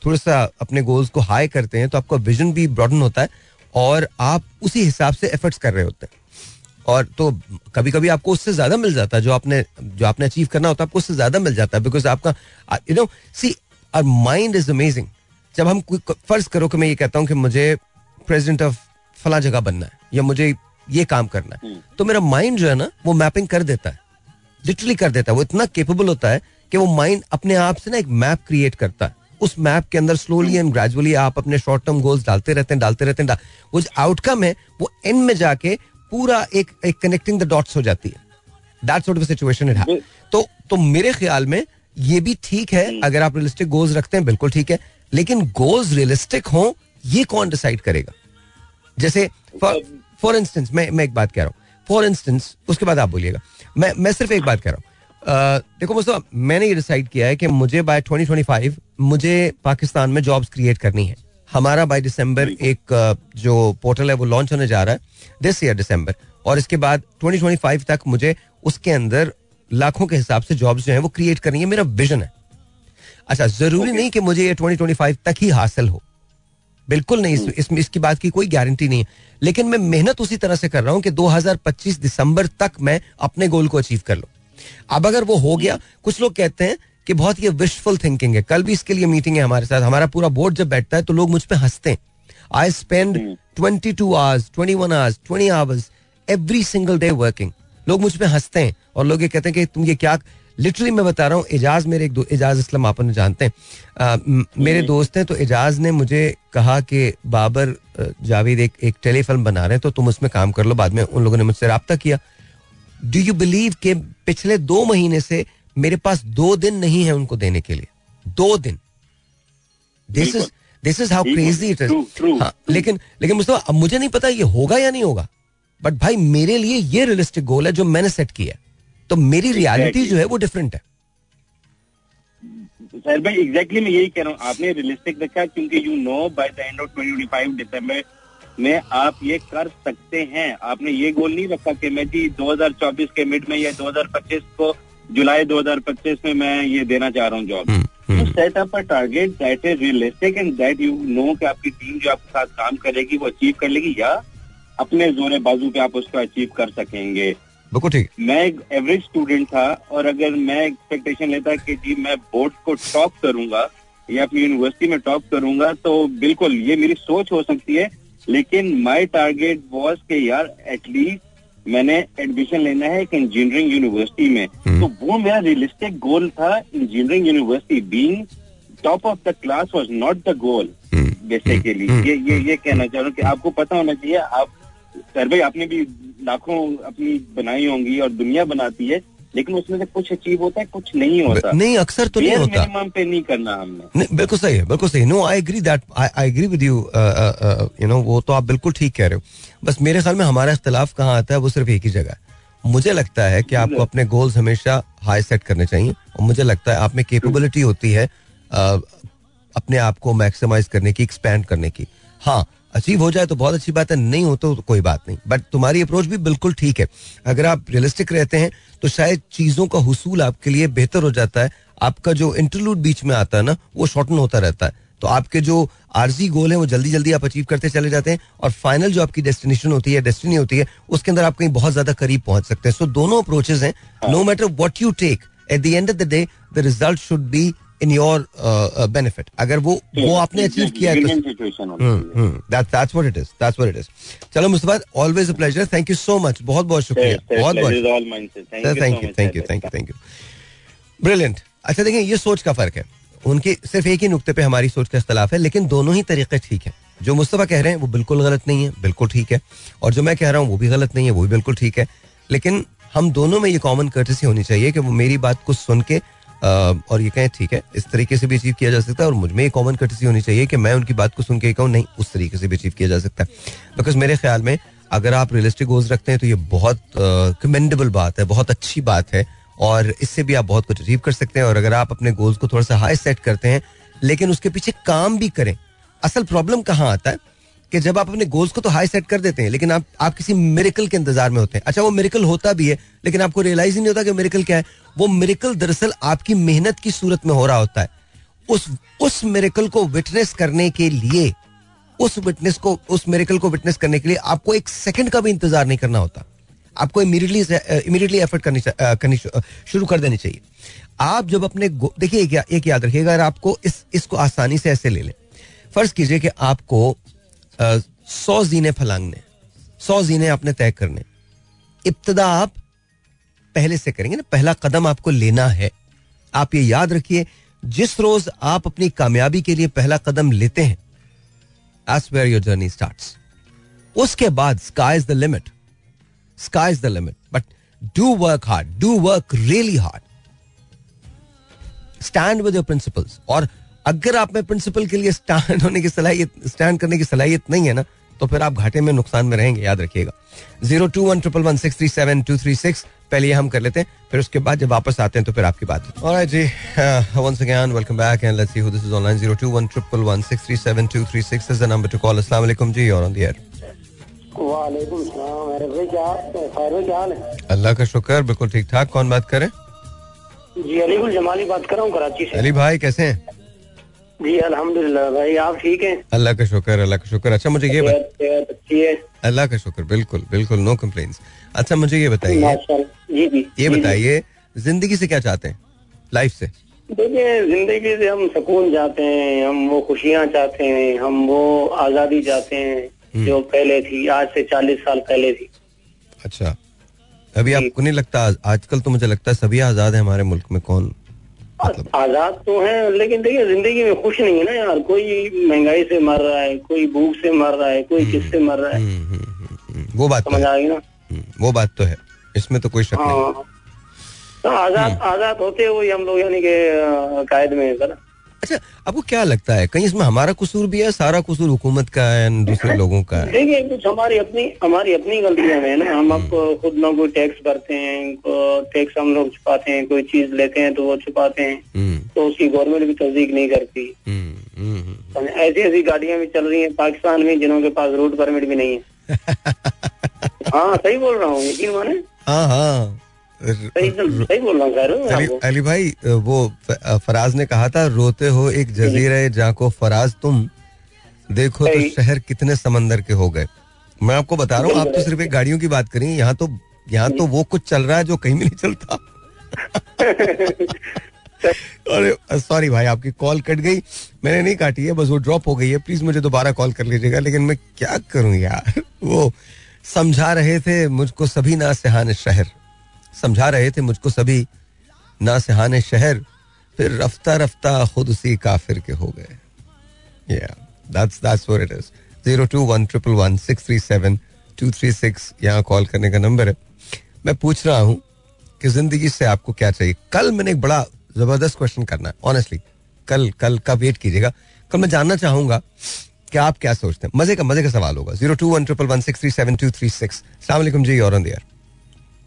थोड़ा सा अपने गोल्स को हाई करते हैं तो आपका विजन भी ब्रॉडन होता है और आप उसी हिसाब से एफर्ट्स कर रहे होते हैं। और तो कभी कभी आपको उससे ज़्यादा मिल जाता है, जो आपने जो आपने अचीव करना होता है, आपको उससे ज़्यादा मिल जाता है बिकॉज़ आपका you know see our mind is amazing जब हम फ़र्ज़ करो कि मैं ये कहता हूँ कि मुझे प्रेजिडेंट ऑफ़ फला जगह बनना है, या मुझे ये काम करना है। तो मेरा माइंड जो है ना वो मैपिंग कर देता है। लिटरली कर देता है। वो इतना केपेबल होता है कि वो माइंड अपने आप से ना एक मैप क्रिएट करता है। उस मैप के अंदर स्लोली एंड ग्रेजुअली आप अपने शॉर्ट टर्म गोल्स डालते रहते हैं डालते रहते हैं डा- वो जो आउटकम है वो एंड में जाके पूरा एक एक कनेक्टिंग द डॉट्स हो जाती है। दैट्स व्हाट सिचुएशन इट तो तो मेरे ख्याल में ये भी ठीक है अगर आप रियलिस्टिक गोल्स रखते हैं बिल्कुल ठीक है। लेकिन गोल्स रियलिस्टिक हो ये कौन डिसाइड करेगा? जैसे फॉर इंस्टेंस मैं मैं एक बात कह रहा हूँ। फॉर इंस्टेंस उसके बाद आप बोलिएगा। मैं मैं सिर्फ़ एक बात कह रहा हूँ। अ, देखो मुस्तफ़ा मैंने ये डिसाइड किया है कि मुझे बाय 2025 मुझे पाकिस्तान में जॉब्स क्रिएट करनी है। हमारा बाय दिसंबर एक जो पोर्टल है वो लॉन्च होने जा रहा है दिस ईयर दिसंबर और इसके बाद 2025 तक मुझे उसके अंदर लाखों के हिसाब से जॉब्स जो है वो क्रिएट करनी है। मेरा विजन है। अच्छा ज़रूरी okay. नहीं कि मुझे ये 2025 तक ही हासिल हो। बिल्कुल नहीं इस, इसमें इसकी बात की कोई गारंटी नहीं है। लेकिन मैं मेहनत उसी तरह से कर रहा हूँ कि 2025 दिसंबर तक मैं अपने गोल को अचीव कर लूँ। अब अगर वो हो गया कुछ लोग कहते हैं कि बहुत ये विशफुल थिंकिंग है। कल भी इसके लिए मीटिंग है हमारे साथ। हमारा पूरा बोर्ड जब बैठता है तो लोग मुझ पर हँसते हैं। I spend twenty two hours twenty one hours twenty hours every single day working लोग मुझ पे हँसते हैं और लोग ये कहते हैं कि तुम ये क्या लिटरली मैं बता रहा हूँ एजाज मेरे एक दो एजाज इस्लाम आप जानते हैं। मेरे दोस्त हैं तो एजाज ने मुझे कहा कि बाबर जावेद एक एक टेलीफिल्म बना रहे हैं तो तुम उसमें काम कर लो बाद में उन लोगों ने मुझसे रब्ता किया। डू यू बिलीव के पिछले दो महीने से मेरे पास दो दिन नहीं है उनको देने के लिए? दो दिन। This is this is how crazy it is लेकिन लेकिन अब मुझे नहीं पता ये होगा या नहीं होगा बट भाई मेरे लिए ये रियलिस्टिक गोल है जो मैंने सेट किया है। तो मेरी रियलिटी जो है वो डिफरेंट है। सर भाई एग्जैक्टली मैं यही कह रहा हूँ आपने रियलिस्टिक रखा क्योंकि you know by the end of 2025 दिसंबर में आप ये कर सकते हैं। आपने ये गोल नहीं रखा कि मैं जी 2024 के मिड में या 2025 को जुलाई 2025 में मैं ये देना चाह रहा हूँ जॉब हम्म, तो set up a target that is realistic and that you know कि आपकी टीम जो आपके साथ काम करेगी वो अचीव कर लेगी या अपने जोरे बाजू पे आप उसको अचीव कर सकेंगे। बिल्कुल ठीक मैं एक एवरेज स्टूडेंट था और अगर मैं एक्सपेक्टेशन लेता कि जी मैं बोर्ड को टॉप करूँगा या अपनी यूनिवर्सिटी में टॉप करूँगा तो बिल्कुल ये मेरी सोच हो सकती है। लेकिन माय टारगेट वाज के यार एटलीस्ट मैंने एडमिशन लेना है एक इंजीनियरिंग यूनिवर्सिटी में। तो वो मेरा रियलिस्टिक गोल था engineering university being top of the class was not the goal basically ये ये ये कहना चाह रहा हूँ कि आपको पता होना चाहिए आप सर भाई आपने भी लाखों अपनी बनाई होंगी और दुनिया बनाती है लेकिन उसमें से कुछ अचीव होता है कुछ नहीं होता। नहीं अक्सर तो नहीं होता। पे नहीं करना हमने। बिल्कुल सही है बिल्कुल सही no I agree that I agree with you you know वो तो आप बिल्कुल ठीक कह रहे हो। बस मेरे ख्याल में हमारा इख्तलाफ कहाँ आता है वो सिर्फ़ एक ही जगह मुझे लगता है कि आपको अपने गोल्स हमेशा हाई सेट करने चाहिए और मुझे लगता है आप में कैपेबिलिटी होती है uh, अपने आप को मैक्सिमाइज करने की एक्सपैंड करने की। हाँ अचीव हो जाए तो बहुत अच्छी बात है नहीं हो तो कोई बात नहीं। बट तुम्हारी अप्रोच भी बिल्कुल ठीक है। अगर आप रियलिस्टिक रहते हैं तो शायद चीज़ों का हुसूल आपके लिए बेहतर हो जाता है। आपका जो इंटरलूड बीच में आता है ना वो शॉर्टन होता रहता है। तो आपके जो आरजी गोल है वो जल्दी जल्दी आप अचीव करते चले जाते हैं और फाइनल जो आपकी डेस्टिनेशन होती है डेस्टिनी होती है उसके अंदर आप कहीं बहुत ज़्यादा करीब पहुँच सकते हैं। सो दोनों अप्रोचेज हैं। No matter what you take at the end of the day the result should be in your benefit अगर वो वो आपने अचीव किया है। तो सिचुएशन हम्म, इज़ चलो Mustafa always a pleasure thank you so much बहुत बहुत शुक्रिया। बहुत बहुत thank you thank you thank you thank you brilliant अच्छा देखें ये सोच का फ़र्क है। उनकी सिर्फ़ एक ही नुक्ते पे हमारी सोच का इख्तलाफ है लेकिन दोनों ही तरीके ठीक है। जो मुस्तफ़ा कह रहे हैं वो बिल्कुल गलत नहीं है बिल्कुल ठीक है। और जो मैं कह रहा हूँ वो भी गलत नहीं है वो भी बिल्कुल ठीक है। लेकिन हम दोनों में ये कॉमन कर्टसी होनी चाहिए कि वो मेरी बात को सुन के और ये कहें, ठीक है, इस तरीके से भी अचीव किया जा सकता है और मुझमें ये कॉमन कर्टसी होनी चाहिए कि मैं उनकी बात को सुन के कहूँ, नहीं, उस तरीके से भी अचीव किया जा सकता है। बिकॉज़ मेरे ख्याल में, अगर आप रियलिस्टिक गोल्स रखते हैं तो ये बहुत कमेंडेबल बात है, बहुत अच्छी बात है, और इससे भी आप बहुत कुछ अचीव कर सकते हैं। और अगर आप अपने गोल्स को थोड़ा सा हाई सेट करते हैं, लेकिन उसके पीछे काम भी करें, असल प्रॉब्लम कहाँ आता है? कि जब आप अपने गोल्स को तो हाई सेट कर देते हैं लेकिन आप आप किसी मेरिकल के इंतज़ार में होते हैं। अच्छा वो मेरिकल होता भी है लेकिन आपको रियलाइज़ ही नहीं होता कि मेरिकल क्या है। वो मेरिकल दरअसल आपकी मेहनत की सूरत में हो रहा होता है। उस उस मेरिकल को विटनेस करने के लिए उस विटनेस को उस मेरिकल को विटनेस करने के लिए आपको एक सेकंड का भी इंतज़ार नहीं करना होता। आपको इमीडिएटली इमीडिएटली एफर्ट करनी करनी शुरू कर देनी चाहिए। आप जब अपने देखिए एक, एक याद रखिएगा अगर आपको इस इसको आसानी से ऐसे ले लें। फ़र्ज़ कीजिए कि आपको सौ जीने फलांगने, सौ जीने आपने तय करने। इब्तदा आप पहले से करेंगे ना, पहला कदम आपको लेना है। आप ये याद रखिए, जिस रोज आप अपनी कामयाबी के लिए पहला कदम लेते हैं as where your journey start उसके बाद sky is the limit sky is the limit but do work hard do work really hard stand with your principles और अगर आप में प्रिंसिपल के लिए स्टैंड होने की सलाहियत स्टैंड करने की सलाहियत नहीं है ना तो फिर आप घाटे में नुकसान में रहेंगे याद रखिएगा। Zero two one triple one six three seven two three six पहले ये हम कर लेते हैं फिर उसके बाद जब वापस आते हैं तो फिर आपकी बात alright ji once again welcome back and let's see who this is online 02111637236 is the number to call अस्सलाम वालेकुम जी और ऑन द एयर वालेकुम सलाम अरे भाई क्या खैर भाई क्या हाल है? अल्लाह का शुक्र बिल्कुल ठीक ठाक कौन बात करे जी अलीगुल जमाली बात कर रहा हूँ कराची से। अली भाई कैसे हैं? जी अल्हम्दुलिल्लाह भाई आप ठीक हैं? अल्लाह का शुक्र अल्लाह का शुक्र। अच्छा मुझे ये बता सेहत सेहत अच्छी है। अल्लाह का शुक्र बिल्कुल बिल्कुल नो कंप्लेंट्स अच्छा मुझे ये बताइए। जी जी। ये बताइए ज़िंदगी से क्या चाहते हैं? लाइफ से। देखिए ज़िंदगी से हम सुकून चाहते हैं हम वो खुशियाँ चाहते हैं हम वो आज़ादी चाहते हैं जो पहले थी आज से चालीस साल पहले थी। अच्छा। अभी आपको नहीं लगता आजकल तो मुझे लगता है सभी आज़ाद है हमारे मुल्क में कौन? आज़ाद तो है लेकिन देखिए ज़िंदगी में खुश नहीं है ना यार। कोई महँगाई से मर रहा है कोई भूख से मर रहा है कोई किससे मर रहा है। हम्म, हम्म, हम्म, हम्म, वो बात तो समझ आ गई ना? हम्म, वो बात तो है। इसमें तो कोई शक नहीं। हाँ। तो आज़ाद आज़ाद होते हुए हम लोग यानी के कायद में है सर। अच्छा आपको क्या लगता है? कहीं इसमें हमारा कसूर भी है सारा कसूर हुकूमत का है दूसरे लोगों का है? देखिए कुछ हमारी अपनी हमारी अपनी गलतियाँ हैं ना। हम आपको खुद ना कोई टैक्स भरते हैं टैक्स हम लोग छुपाते हैं कोई चीज़ लेते हैं तो वो छुपाते हैं। हम्म, तो उसकी गवर्नमेंट भी तस्दीक नहीं करती। हम्म, हम्म, हम्म। ऐसी ऐसी गाड़ियाँ भी चल रही हैं पाकिस्तान में जिनों के पास रोड परमिट भी नहीं है। हाँ सही बोल रहा हूँ यकीन माने? हाँ हाँ। अली, अली भाई वो फराज ने कहा था रोते हो एक जजीरे जाको फराज तुम देखो तो शहर कितने समंदर के हो गए। मैं आपको बता रहा हूँ आप तो सिर्फ़ एक गाड़ियों की बात करें यहाँ तो यहाँ तो वो कुछ चल रहा है जो कहीं भी नहीं चलता। अरे सॉरी भाई आपकी कॉल कट गई। मैंने नहीं काटी है बस वो ड्रॉप हो गई है। प्लीज़ मुझे दोबारा कॉल कर लीजिएगा लेकिन मैं क्या करूँ यार? वो समझा रहे थे मुझको सभी ना सिहान शहर। समझा रहे थे मुझको सभी, ना सिहान शहर, फिर रफ्ता रफ्ता खुद उसी काफिर के हो गए। कॉल करने का नंबर है। मैं पूछ रहा हूँ कि ज़िंदगी से आपको क्या चाहिए? कल मैंने एक बड़ा ज़बरदस्त क्वेश्चन करना है ऑनेस्टली कल कल का वेट कीजिएगा। कल मैं जानना चाहूँगा कि आप क्या सोचते हैं। मज़े का मज़े का सवाल होगा। Zero two one triple one six three seven two three six सलामकुम जी और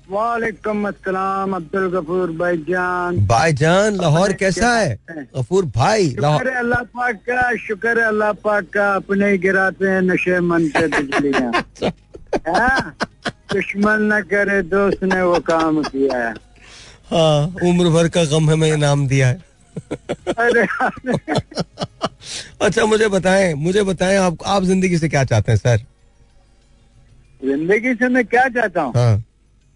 वालेकुम अस्सलाम अब्दुल गफूर भाई जान। भाईजान लाहौर कैसा है? गफूर भाई शुक्र लाहौर अल्लाह पाक का शुक्र है अल्लाह पाक का अपने ही गिराते हैं नशे मन से बिजलियाँ। हाँ? दुश्मन न करे दोस्त ने वो काम किया है। हाँ उम्र भर का गम हमें इनाम दिया है। अरे अच्छा मुझे बताएँ मुझे बताएँ आप आप ज़िंदगी से क्या चाहते हैं सर? ज़िंदगी से मैं क्या चाहता हूँ? हाँ।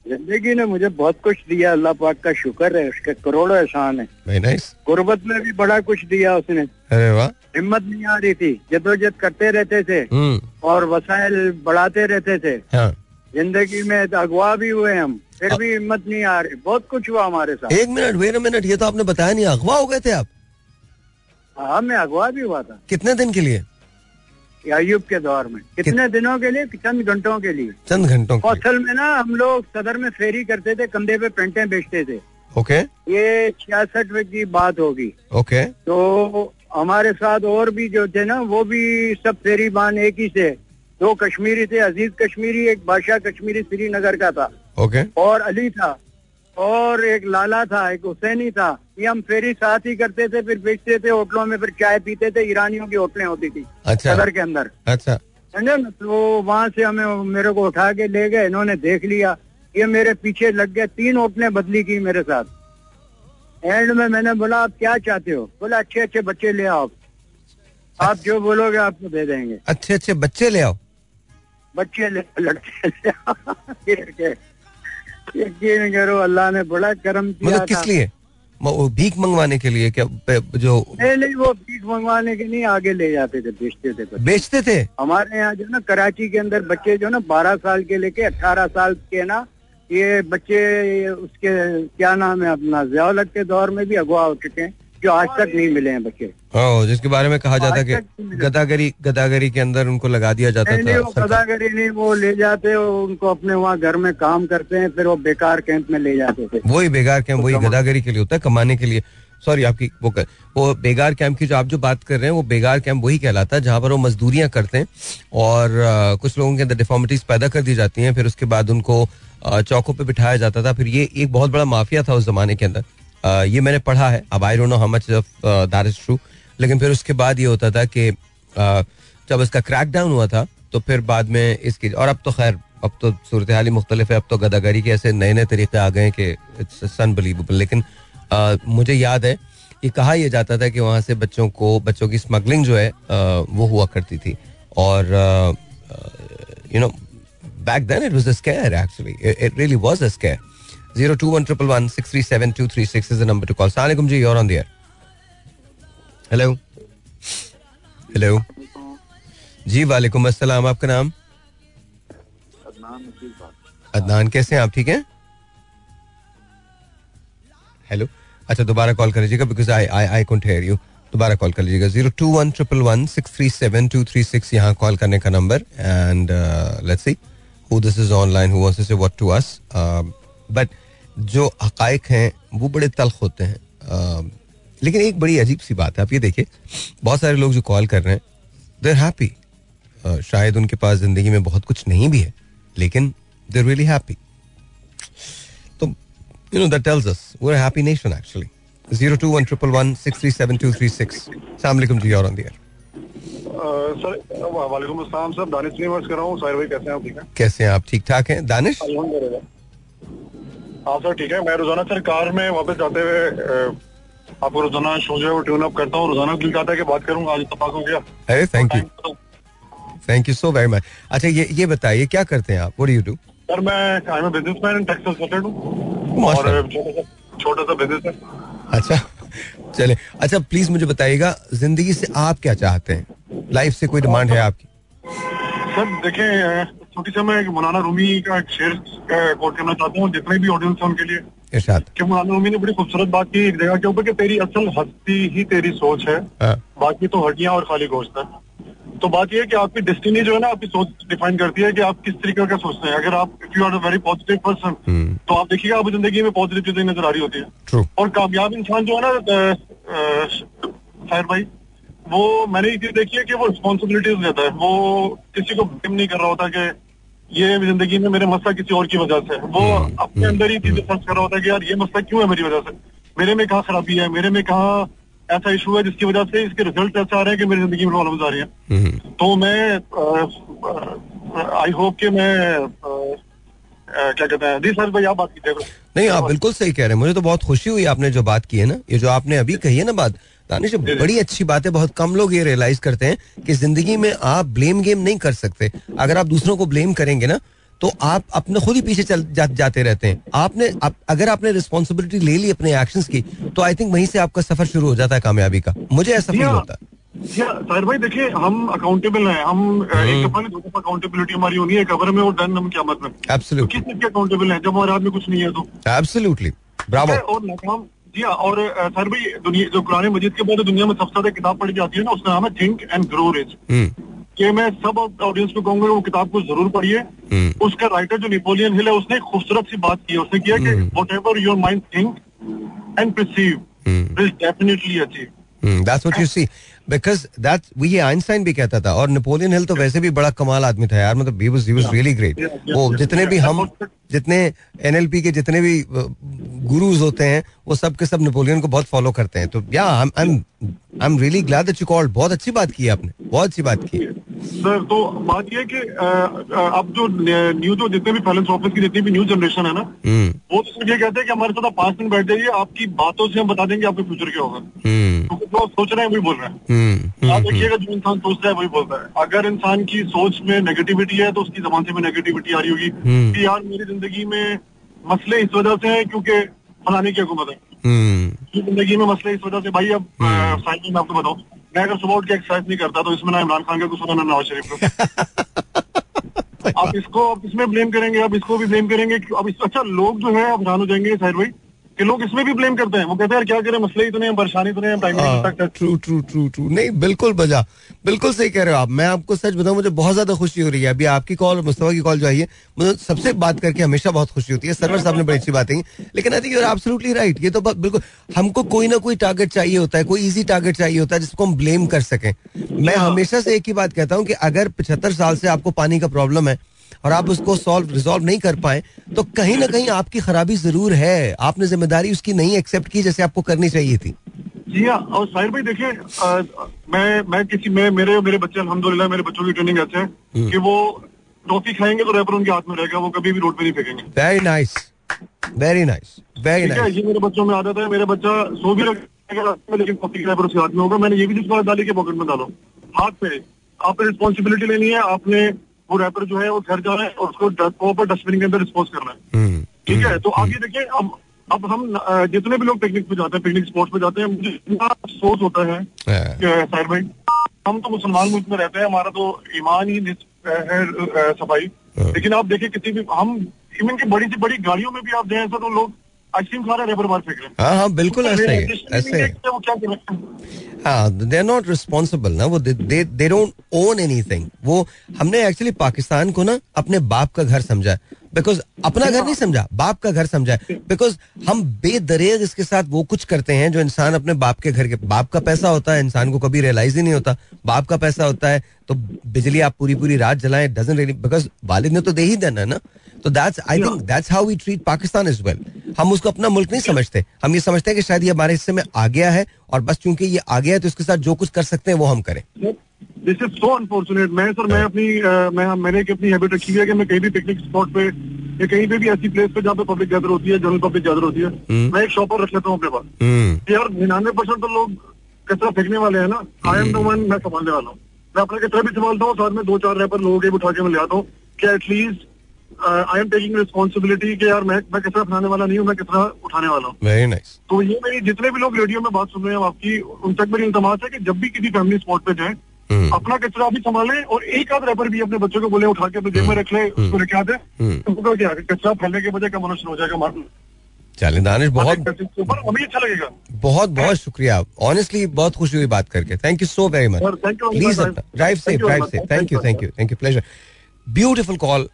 ज़िंदगी ने मुझे बहुत कुछ दिया अल्लाह पाक का शुक्र है उसके करोड़ों एहसान है। वेरी गुर्बत में भी बड़ा कुछ दिया उसने। अरे वाह। हिम्मत नहीं आ रही थी जद्दोजहद करते रहते थे हम्म। और वसाइल बढ़ाते रहते थे। हाँ। ज़िंदगी में अगवा भी हुए हम फिर भी हिम्मत नहीं आ रही। बहुत कुछ हुआ हमारे साथ। एक मिनट वेट मिनट ये तो आपने बताया नहीं अगवा हो गए थे आप? हाँ मैं अगवा भी हुआ था। कितने दिन के लिए? अयुब के दौर में। कितने दिनों के लिए? चंद घंटों के लिए? चंद घंटों कौशल में ना हम लोग सदर में फेरी करते थे कंधे पे पेंटे बेचते थे। ओके। ये छियासठ की बात होगी। ओके। तो हमारे साथ और भी जो थे ना वो भी सब फेरी बान एक ही से। दो कश्मीरी थे अज़ीज़ कश्मीरी एक बादशाह कश्मीरी श्रीनगर का था। ओके। और अली था। और एक लाला था एक हुसैनी था ये हम फेरी साथ ही करते थे फिर बेचते थे होटलों में फिर चाय पीते थे ईरानियों की होटलें होती थी अच्छा। सदर के अंदर। अच्छा। समझे ना? तो वहाँ से हमें मेरे को उठा के ले गए इन्होंने देख लिया ये मेरे पीछे लग गए तीन होटलें बदली की मेरे साथ। एंड में मैंने बोला आप क्या चाहते हो? बोला अच्छे अच्छे बच्चे ले आओ। आप जो बोलोगे आपको दे देंगे। अच्छे अच्छे बच्चे ले आओ। बच्चे ले लड़के ले आओ। यकीन करो अल्लाह ने बड़ा करम किया मतलब किस लिए वो भीख मंगवाने के लिए क्या जो नहीं नहीं वो भीख मंगवाने के नहीं आगे ले जाते थे बेचते थे। बेचते थे? हमारे यहाँ जो ना कराची के अंदर बच्चे जो ना बारह साल के लेके अठारह साल के ना ये बच्चे उसके क्या नाम है अपना जयालत के दौर में भी अगवा हो चुके हैं जो आज तक नहीं मिले हैं बच्चे। ओ, जिसके बारे में कहा जाता कि। गदागरी गदागरी के अंदर उनको लगा दिया जाता नहीं नहीं वो गदागरी नहीं वो ले जाते वो उनको अपने वहाँ घर में काम करते हैं फिर वो बेकार कैंप में ले जाते थे। वही बेकार कैंप वही गदागरी के लिए होता है कमाने के लिए। सॉरी आपकी वो कर, वो बेगार कैंप की जो आप जो बात कर रहे हैं वो बेगार कैंप वही कहलाता है जहाँ पर वो मजदूरियाँ करते हैं और अ, कुछ लोगों के अंदर डिफॉर्मिटीज पैदा कर दी जाती हैं फिर उसके बाद उनको चौकों पे बिठाया जाता था। फिर ये एक बहुत बड़ा माफिया था उस जमाने के अंदर। ये मैंने पढ़ा है। अब I don't know how much that is true लेकिन फिर उसके बाद ये होता था कि जब इसका क्रैक डाउन हुआ था तो फिर बाद में इसकी और अब तो खैर अब तो सूरत हाल ही मुख्तलिफ़ है। अब तो गदागरी के ऐसे नए नए तरीके आ गए कि इट्स अनबिलीवेबल लेकिन अ, मुझे याद है ये कहा यह जाता था कि वहाँ से बच्चों को बच्चों की स्मगलिंग जो है अ, वो हुआ करती थी। और you know back then it was a scare actually. It, it really was a scare 02111637236 is the number to call. Assalamualaikum ji, you're on the air. Hello? Hello? जी, वालेकुम अस्सलाम, आपका नाम? अदनान, कैसे हैं आप? ठीक हैं? हेलो अच्छा दोबारा कॉल कर लीजिएगा because I I I couldn't hear you दोबारा कॉल कर लीजिएगा zero two one triple one six three seven two three six यहाँ कॉल करने का number and let's see who this is online who wants to say what to us but जो हकाइक हैं वो बड़े तलख होते हैं। लेकिन एक बड़ी अजीब सी बात है आप ये देखिए बहुत सारे लोग जो कॉल कर रहे हैं देर हैप्पी शायद उनके पास ज़िंदगी में बहुत कुछ नहीं भी है लेकिन देर रियली हैप्पी तो you know that tells us we are happy nation actually zero two one triple one six three seven two three six सलामकुम जी और ऑन दियर सर वालेकुम अस्सलाम सर दानिश यूनिवर्स कर रहा हूँ साहिर भाई कैसे हैं आप ठीक हैं? कैसे हैं आप? ठीक ठाक हैं? दानिश? हाँ सर ठीक है। मैं रोज़ाना सर कार में वापस जाते हुए आपको रोज़ाना शो जो है वो ट्यून अप करता हूँ। रोज़ाना दिल चाहता है कि बात करूँ आज इतफाक हो गया। अरे thank you thank you so very much अच्छा ये ये बताइए क्या करते हैं आप? What do you do sir मैं I am businessman in Texas settled हूँ और छोटा सा सा बिज़नेस है। अच्छा चले। अच्छा प्लीज़ मुझे बताइएगा ज़िंदगी से आप क्या चाहते हैं? लाइफ से कोई डिमांड है आपकी? सर देखें छोटी सी मैं मौलाना रूमी का एक शेर कोट करना चाहता हूँ जितने भी ऑडियंस है उनके लिए। कि मौलाना रूमी ने बड़ी खूबसूरत बात की एक जगह के ऊपर कि तेरी असल हस्ती ही तेरी सोच है हाँ। बाकी तो हड्डियाँ और खाली गोश्त है। तो बात यह है कि आपकी डेस्टिनी जो है ना आपकी सोच डिफाइन करती है कि आप किस तरीके का सोचते हैं। अगर आप if you are a very positive person तो आप देखिएगा आपकी ज़िंदगी में पॉजिटिव चीज़ें नज़र आ रही होती है। और कामयाब इंसान जो है ना अ, भाई वो मैंने ये चीज़ देखी है कि वो रिस्पॉन्सिबिलिटीज लेता है। वो किसी को ब्लेम नहीं कर रहा होता कि ये ज़िंदगी में मेरे मसला किसी और की वजह से है। वो अपने अंदर ही चीज़ें सर्च कर रहा होता है कि यार ये मसला क्यों है मेरी वजह से? मेरे में कहाँ खराबी है? मेरे में कहाँ ऐसा इशू है जिसकी वजह से इसके रिज़ल्ट ऐसे आ रहे हैं कि मेरी ज़िंदगी में प्रॉब्लम आ रही है? हम्म। तो मैं आई होप कि मैं क्या कहते हैं जी सर भाई आप बात कीजिए। नहीं आप बिल्कुल सही कह रहे हैं। मुझे तो बहुत खुशी हुई आपने जो बात की है ना। ये जो आपने अभी कही है ना बात दानिश बड़ी अच्छी बात है बहुत कम लोग ये रियलाइज़ करते हैं कि ज़िंदगी में आप ब्लेम गेम नहीं कर सकते। अगर आप दूसरों को ब्लेम करेंगे ना तो आप अपने खुद ही पीछे चल जा, जाते रहते हैं। आपने आप, अगर आपने रिस्पॉन्सिबिलिटी ले ली अपने एक्शंस की तो आई थिंक वहीं से आपका सफ़र शुरू हो जाता है कामयाबी का। मुझे ऐसा फील होता है। साहिर भाई देखिए हम अकाउंटेबल हैं। हम हम्म। एक दफ़ा नहीं दो दफ़ा अकाउंटेबिलिटी हमारी होनी है कवर में और डन हम क्या मतलब किस चीज़ के अकाउंटेबल हैं? जब हमारे हाथ में कुछ नहीं है तो। एब्सोल्युटली ब्रावो और नाकाम हाँ और सर भाई दुनिया जो कुरान मजीद के बाद दुनिया में सबसे ज़्यादा किताब पढ़ी जाती है ना उसका नाम है थिंक एंड ग्रो रिच कि मैं सब ऑडियंस को कहूँगा वो किताब को ज़रूर पढ़िए। हम्म। उसका राइटर जो नेपोलियन हिल है उसने खूबसूरत सी बात की है। उसने किया कि। Whatever your mind think and perceive will definitely achieve that's what you see because that वो ये आइंस्टाइन भी कहता था और नेपोलियन हिल तो वैसे भी बड़ा कमाल आदमी था यार मतलब he was he was really great वो जितने भी हम जितने एनएलपी के जितने भी गुरुज होते हैं वो सब के सब नेपोलियन को बहुत फॉलो करते हैं। तो yeah I am really glad that you called बहुत अच्छी बात की आपने। बहुत अच्छी बात की। सर तो बात यह कि अब जो न्यू जो जितने भी फाइनेंस ऑफ़िस की जितनी भी न्यू जनरेशन है ना हम्म। वो तो ये कहते हैं कि हमारे साथ पाँच मिनट बैठ जाइए आपकी बातों से हम बता देंगे आपका फ्यूचर क्या होगा। हम्म। क्योंकि जो सोच रहे हैं वही बोल रहे हैं। हम्म आप देखिएगा जो इंसान सोचता है वही बोल रहा है। अगर इंसान की सोच में नेगेटिविटी है तो उसकी जबान से भी नेगेटिविटी आ रही होगी। हम्म। कि यार मेरी ज़िंदगी में मसले इस वजह से हैं क्योंकि फलाने की हुकूमत है। हम्म। ज़िंदगी में मसले इस वजह से भाई अब साइकिल में आपको बताऊँ मैं अगर सुबह उठ के एक्सरसाइज नहीं करता तो इसमें ना इमरान खान का कुछ होना ना नवाज़ शरीफ का। आप इसको आप इसमें ब्लेम करेंगे आप इसको भी ब्लेम करेंगे अब इस, अच्छा लोग जो है अब जान हो जाएँगे साहिर भाई कि लोग इसमें भी ब्लेम करते हैं। वो कहते हैं क्या करें? मसले इतने हैं परेशानी इतने हैं time true true true true नहीं बिल्कुल बजा। बिल्कुल सही कह रहे हो आप। मैं आपको सच बताऊँ मुझे बहुत ज़्यादा खुशी हो रही है। अभी आपकी कॉल और मुस्तफ़ा की कॉल जो आई है मुझे सबसे बात करके हमेशा बहुत खुशी होती है। सरवर साहब ने बड़ी अच्छी बात कही। लेकिन I think you are absolutely right ये तो बिल्कुल हमको कोई ना कोई टारगेट चाहिए होता है कोई इजी टारगेट चाहिए होता है जिसको हम ब्लेम कर सकें। मैं हमेशा से एक ही बात कहता हूँ कि अगर पचहत्तर साल से आपको पानी का प्रॉब्लम है और आप उसको सॉल्व रिजॉल्व नहीं कर पाए तो कहीं ना कहीं आपकी खराबी ज़रूर है। आपने ज़िम्मेदारी उसकी नहीं एक्सेप्ट की जैसे आपको करनी चाहिए थी। जी हाँ और साहिर भाई देखिए मैं मैं किसी मैं मेरे मेरे बच्चे अल्हम्दुलिल्लाह मेरे बच्चों की ट्रेनिंग ऐसे है कि वो टॉफी खाएँगे तो रैपर उनके हाथ में रहेगा वो कभी भी रोड पे नहीं फेंकेंगे। Very nice very nice very nice ये मेरे बच्चों में आदत है मेरे बच्चा सो भी रखेगा लेकिन कॉफ़ी का रैपर उसके हाथ में होगा। मैंने ये भी जिस बात डाली के पॉकेट में डालो। हाथ पे आपने रिस्पॉन्सिबिलिटी लेनी है आपने वो रैपर जो है वो घर जा जाना है और उसको प्रॉपर डस्टबिन के अंदर डिस्पोज करना है हम्म, ठीक है तो आप ये देखिए अब अब हम जितने भी लोग पिकनिक पे जाते हैं पिकनिक स्पॉट पे जाते हैं मुझे इतना अफसोस होता है। कि, हम तो मुसलमान मुल्क में रहते हैं हमारा तो ईमान ही है सफ़ाई हाँ। लेकिन आप देखिए किसी भी हम इवन की बड़ी से बड़ी गाड़ियों में भी आप जाए तो लोग आइसक्रीम खा रहे हैं रेपर बार फेंक रहे हैं। हाँ हाँ बिल्कुल ऐसा ही ऐसे है। दे आर नॉट रिस्पॉन्सिबल ना वो they they don't own anything वो हमने एक्चुअली पाकिस्तान को ना अपने बाप का घर समझा बिकॉज़ अपना घर नहीं समझा बाप का घर समझा बिकॉज़ हम बेदरेग इसके साथ वो कुछ करते हैं जो इंसान अपने बाप के घर के बाप का पैसा होता है इंसान को कभी रियलाइज़ ही नहीं होता। बाप का पैसा होता है तो बिजली आप पूरी पूरी रात जलाएँ डजन बिकॉज़ वालिद ने तो दे ही देना है ना। तो that's I think that's how we treat Pakistan is well हम उसको अपना मुल्क नहीं समझते। हम ये समझते हैं कि शायद ये हमारे हिस्से में आ गया है और बस चूँकि ये आ गया है तो इसके साथ जो कुछ कर सकते हैं वो हम करें। दिस इज़ सो अनफॉर्चुनेट मैं सर मैं अपनी मैं मैंने एक अपनी हैबिट रखी है कि मैं कहीं भी पिकनिक स्पॉट पे या कहीं पे भी ऐसी प्लेस पे जहाँ पे पब्लिक गैदर होती है जनरल पब्लिक गैदर होती है हम्म। मैं एक शॉपर रख लेता हूँ अपने पास। हम्म। यार निन्यानवे परसेंट तो लोग कचरा फेंकने वाले हैं ना। आई एम द वन मैं संभालने वाला हूँ। मैं अपना कचरा भी संभालता हूँ साथ में दो चार रैपर लोगों के उठा के मैं ले आता हूँ कि at least I am taking responsibility कि यार मैं मैं कचरा फैलाने वाला नहीं हूँ मैं कचरा उठाने वाला हूँ। वेरी नाइस तो ये मेरी जितने भी लोग रेडियो में बात सुन रहे हैं आपकी उन तक मेरी इंतमास है कि जब भी किसी फैमिली स्पॉट पे जाए हम्म। अपना कचरा भी संभाले और एक आध रैपर भी अपने बच्चों को बोले उठा के अपने जेब में रख ले उसको लेके आते हम्म। तो क्या कचरा फैलने के बजाय का मनुष्य हो जाएगा मार चलें दानिश बहुत हमें अच्छा लगेगा। बहुत बहुत शुक्रिया। ऑनेस्टली बहुत खुशी हुई बात करके। Thank you so very much please drive safe very drive safe thank you thank you thank you pleasure beautiful call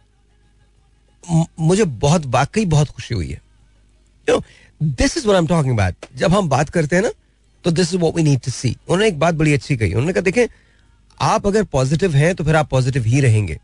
मुझे बहुत, वाकई बहुत खुशी हुई है। This is I talking about जब हम बात करते हैं ना तो this is what we need to see उन्होंने एक बात बड़ी अच्छी कही। उन्होंने कहा, देखें, आप अगर पॉजिटिव हैं तो फिर आप पॉजिटिव ही रहेंगे।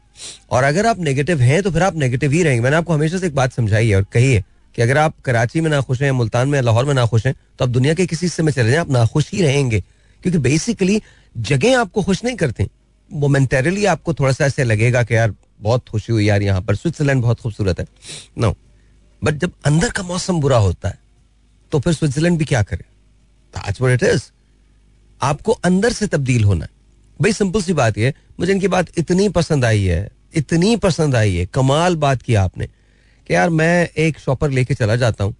और अगर आप नेगेटिव हैं तो फिर आप नेगेटिव ही रहेंगे। मैंने आपको हमेशा से एक बात समझाई है और कही है कि अगर आप कराची में ना खुश हैं, मुल्तान में, लाहौर में ना खुश हैं तो आप दुनिया के किसी हिस्से में चले जाएँ, आप ना खुश ही रहेंगे। क्योंकि बेसिकली जगह आपको खुश नहीं करते। मोमेंटरली आपको थोड़ा सा ऐसे लगेगा कि यार बहुत खुशी हुई यार यहाँ पर। स्विट्जरलैंड बहुत खूबसूरत है। नो बट जब अंदर का मौसम बुरा होता है तो फिर स्विट्जरलैंड भी क्या करे? इट इज़ आपको अंदर से तब्दील होना है। भाई सिंपल सी बात है। मुझे इनकी बात इतनी पसंद आई है, इतनी पसंद आई है। कमाल बात की आपने। कि यार, मैं एक शॉपर लेके चला जाता हूँ।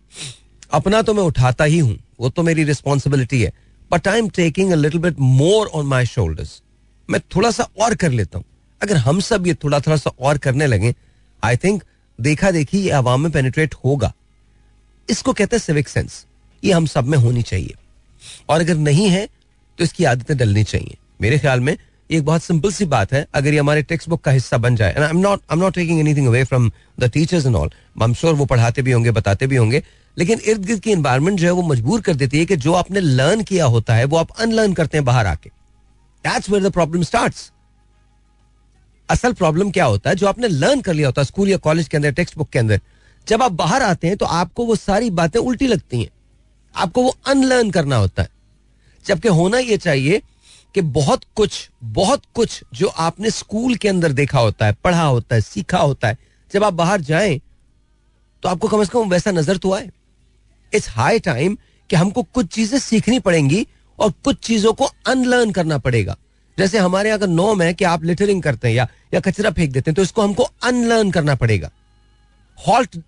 अपना तो मैं उठाता ही हूँ। वो तो मेरी रिस्पॉन्सिबिलिटी है। But I am taking a little bit more on my shoulders मैं थोड़ा सा और कर लेता हूँ। अगर हम सब ये थोड़ा थोड़ा सा और करने लगे आई थिंक देखा देखी ये आवाम में पेनिट्रेट होगा। इसको कहते हैं सिविक सेंस ये हम सब में होनी चाहिए। और अगर नहीं है तो इसकी आदतें डलनी चाहिए। मेरे ख्याल में एक बहुत सिंपल सी बात है, अगर ये हमारे टेक्स्ट बुक का हिस्सा बन जाए। I am not I am not taking anything away from the teachers and all I am sure वो पढ़ाते भी होंगे, बताते भी होंगे। लेकिन इर्द गिर्द की इन्वायरमेंट जो है वो मजबूर कर देती है कि जो आपने लर्न किया होता है, वो आप अनलर्न करते हैं बाहर आके। That's where the problem starts असल प्रॉब्लम क्या होता है? जो आपने लर्न कर लिया होता है स्कूल या कॉलेज के अंदर टेक्स्ट बुक के अंदर, जब आप बाहर आते हैं तो आपको वो सारी बातें उल्टी लगती हैं। आपको वो अनलर्न करना होता है। जबकि होना यह चाहिए कि बहुत कुछ बहुत कुछ जो आपने स्कूल के अंदर देखा होता है, पढ़ा होता है, सीखा होता है, जब आप बाहर जाएँ तो आपको कम से कम वैसा नज़र तो आए। इट्स हाई टाइम कि हमको कुछ चीज़ें सीखनी पड़ेंगी और कुछ चीज़ों को अनलर्न करना पड़ेगा। जैसे हमारे यहाँ का नॉम है कि आप लिटरिंग करते हैं या या कचरा फेंक देते हैं तो इसको हमको अनलर्न करना पड़ेगा। हॉल्ट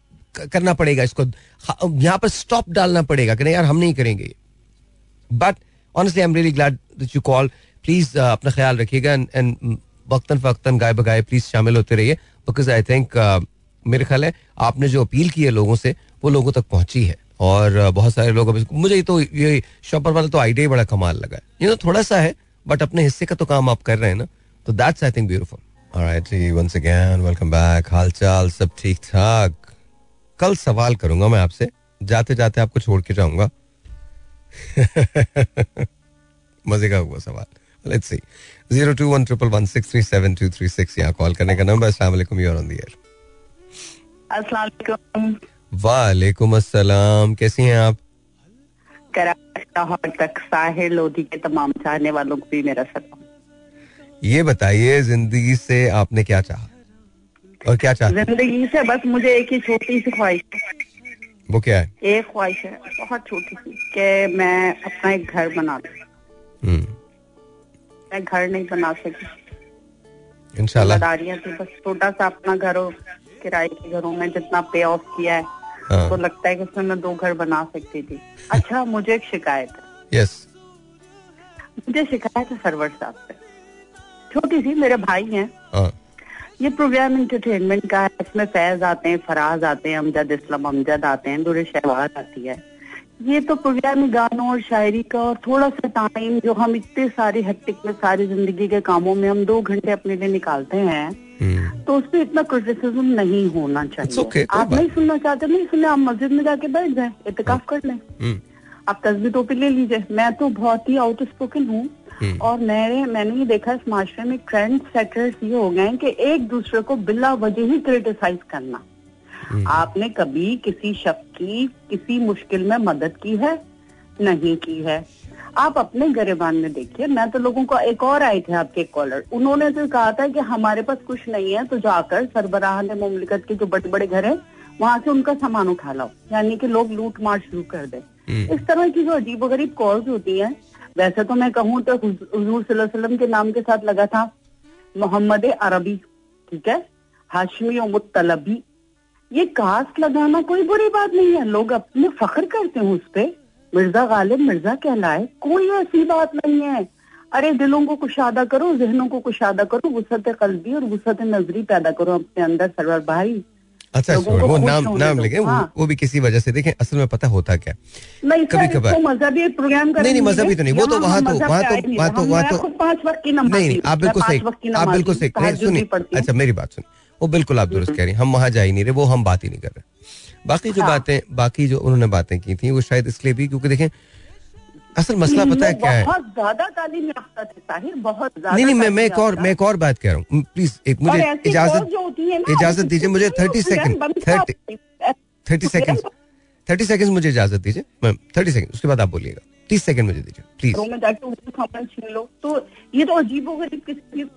करना पड़ेगा इसको। यहाँ पर स्टॉप डालना पड़ेगा कि नहीं यार हम नहीं करेंगे। But honestly I am really glad you call please अपना ख्याल रखिएगा एंड वक्तन फक्तन गाय बगाए प्लीज़ शामिल होते रहिए। बिकॉज़ आई थिंक मेरे ख्याल है आपने जो अपील की है लोगों से वो लोगों तक पहुँची है। और uh, बहुत सारे लोग मुझे तो ये शॉपर वाला तो आइडिया ही बड़ा कमाल लगा है। ये थोड़ा सा है बट अपने हिस्से का तो काम आप कर रहे हैं ना? तो that's I think beautiful alright ji once again welcome back हालचाल सब ठीक ठाक? कल सवाल करूँगा मैं आपसे। जाते जाते आपको छोड़ के जाऊँगा। मज़े का हुआ सवाल। Let's see zero two one triple one six three seven two three six यहाँ कॉल करने का नंबर अस्सलाम वालेकुम यूर ऑन द एयर अस्सलाम वालेकुम अस्सलाम कैसी हैं आप? तक साहिर लोधी के तमाम चाहने वालों को भी मेरा सलाम ये बताइए ज़िंदगी से आपने क्या चाहा? और क्या चाहते ज़िंदगी से बस मुझे एक ही छोटी सी ख्वाहिश वो क्या है? एक ख्वाहिश है बहुत छोटी सी कि मैं अपना एक घर बना दूँ हम्म, मैं घर नहीं बना सकी इंशाल्लाह। थी बस छोटा सा अपना घर हो किराए के घरों में जितना पे ऑफ़ किया है हाँ। तो लगता है कि उसमें मैं दो घर बना सकती थी। अच्छा मुझे एक शिकायत है। यस मुझे शिकायत है सरवर साहब से। छोटी सी मेरे भाई हैं। हाँ। ये प्रोग्राम इंटरटेनमेंट का है। इसमें फैज आते हैं फराज आते हैं अमजद इस्लाम अमजद आते हैं दुर शहबाज आती है। ये तो प्रोग्राम गानों और शायरी का और थोड़ा सा टाइम जो हम इतने सारे हेक्टिक में सारी ज़िंदगी के कामों में हम दो घंटे अपने लिए निकालते हैं। तो उस पर इतना क्रिटिसिज्म नहीं होना चाहिए। okay, आप नहीं सुनना चाहते नहीं सुने आप मस्जिद में जाके बैठ जाए इतकाफ कर लें। हम्म, आप तस्वीर टोपी ले लीजिए। मैं तो बहुत ही आउट स्पोकन हूँ। हम्म। और मैंने मैंने ये देखा इस माशरे में ट्रेंड सेटर्स ये हो गए हैं कि एक दूसरे को बिला वजह ही क्रिटिसाइज करना। हम्म। आपने कभी किसी शख्स की किसी मुश्किल में मदद की है? नहीं की है। आप अपने गरेबान में देखिए मैं तो लोगों को एक और आए थे आपके कॉलर उन्होंने तो कहा था कि हमारे पास कुछ नहीं है तो जाकर सरबराह ने मुमलिकत के जो बड़े बड़े घर है वहाँ से उनका सामान उठा लाओ। यानी कि लोग लूट मार शुरू कर दे। हम्म। इस तरह की जो अजीब गरीब कॉल्स होती है वैसे तो मैं कहूँ तो हजूर वसल्लम के नाम के साथ लगा था मोहम्मद अरबी ठीक है? हाशमी और मुतलबी ये कास्ट लगाना कोई बुरी बात नहीं है। लोग अपने फख्र करते हैं उस पे। मिर्ज़ा गालिब मिर्ज़ा कहलाए। कोई ऐसी बात नहीं है। अरे दिलों को कुशादा करो जहनों को कुशादा करो वसत कल्बी और वसत नजरी पैदा करो अपने अंदर सरवर भाई। अच्छा को वो नाम नाम लेके वो, हाँ। वो भी किसी वजह से देखें असल में पता होता क्या? नहीं कभी सर कभार। मजहबी प्रोग्राम नहीं नहीं मजहबी तो नहीं वो तो वहाँ तो वहाँ तो वहाँ तो वहाँ तो पाँच वक्त की नमाज़ नहीं नहीं आप बिल्कुल सही। आप बिल्कुल सही। सुनिए। अच्छा अच्छा मेरी बात सुनिए वो बिल्कुल आप दुरुस्त कह रही हैं हम वहाँ जा ही नहीं रहे वो हम बात ही नहीं कर रहे। बाकी जो हाँ। बातें बाकी जो उन्होंने बातें की थी वो शायद इसलिए भी क्योंकि देखें असल मसला पता है क्या है? बहुत ज़्यादा तालीम याफ्ता थे ताहिर बहुत ज़्यादा नहीं नहीं मैं मैं एक और मैं एक और बात कह रहा हूँ। प्लीज़ एक मुझे इजाज़त इजाज़त दीजिए मुझे thirty second thirty thirty second thirty second मुझे इजाज़त दीजिए। मैम थर्टी सेकंड उसके बाद आप बोलिएगा। तीस सेकंड मुझे दीजिए प्लीज़ घरों में जाके उर्दू छीन लो। तो ये तो अजीब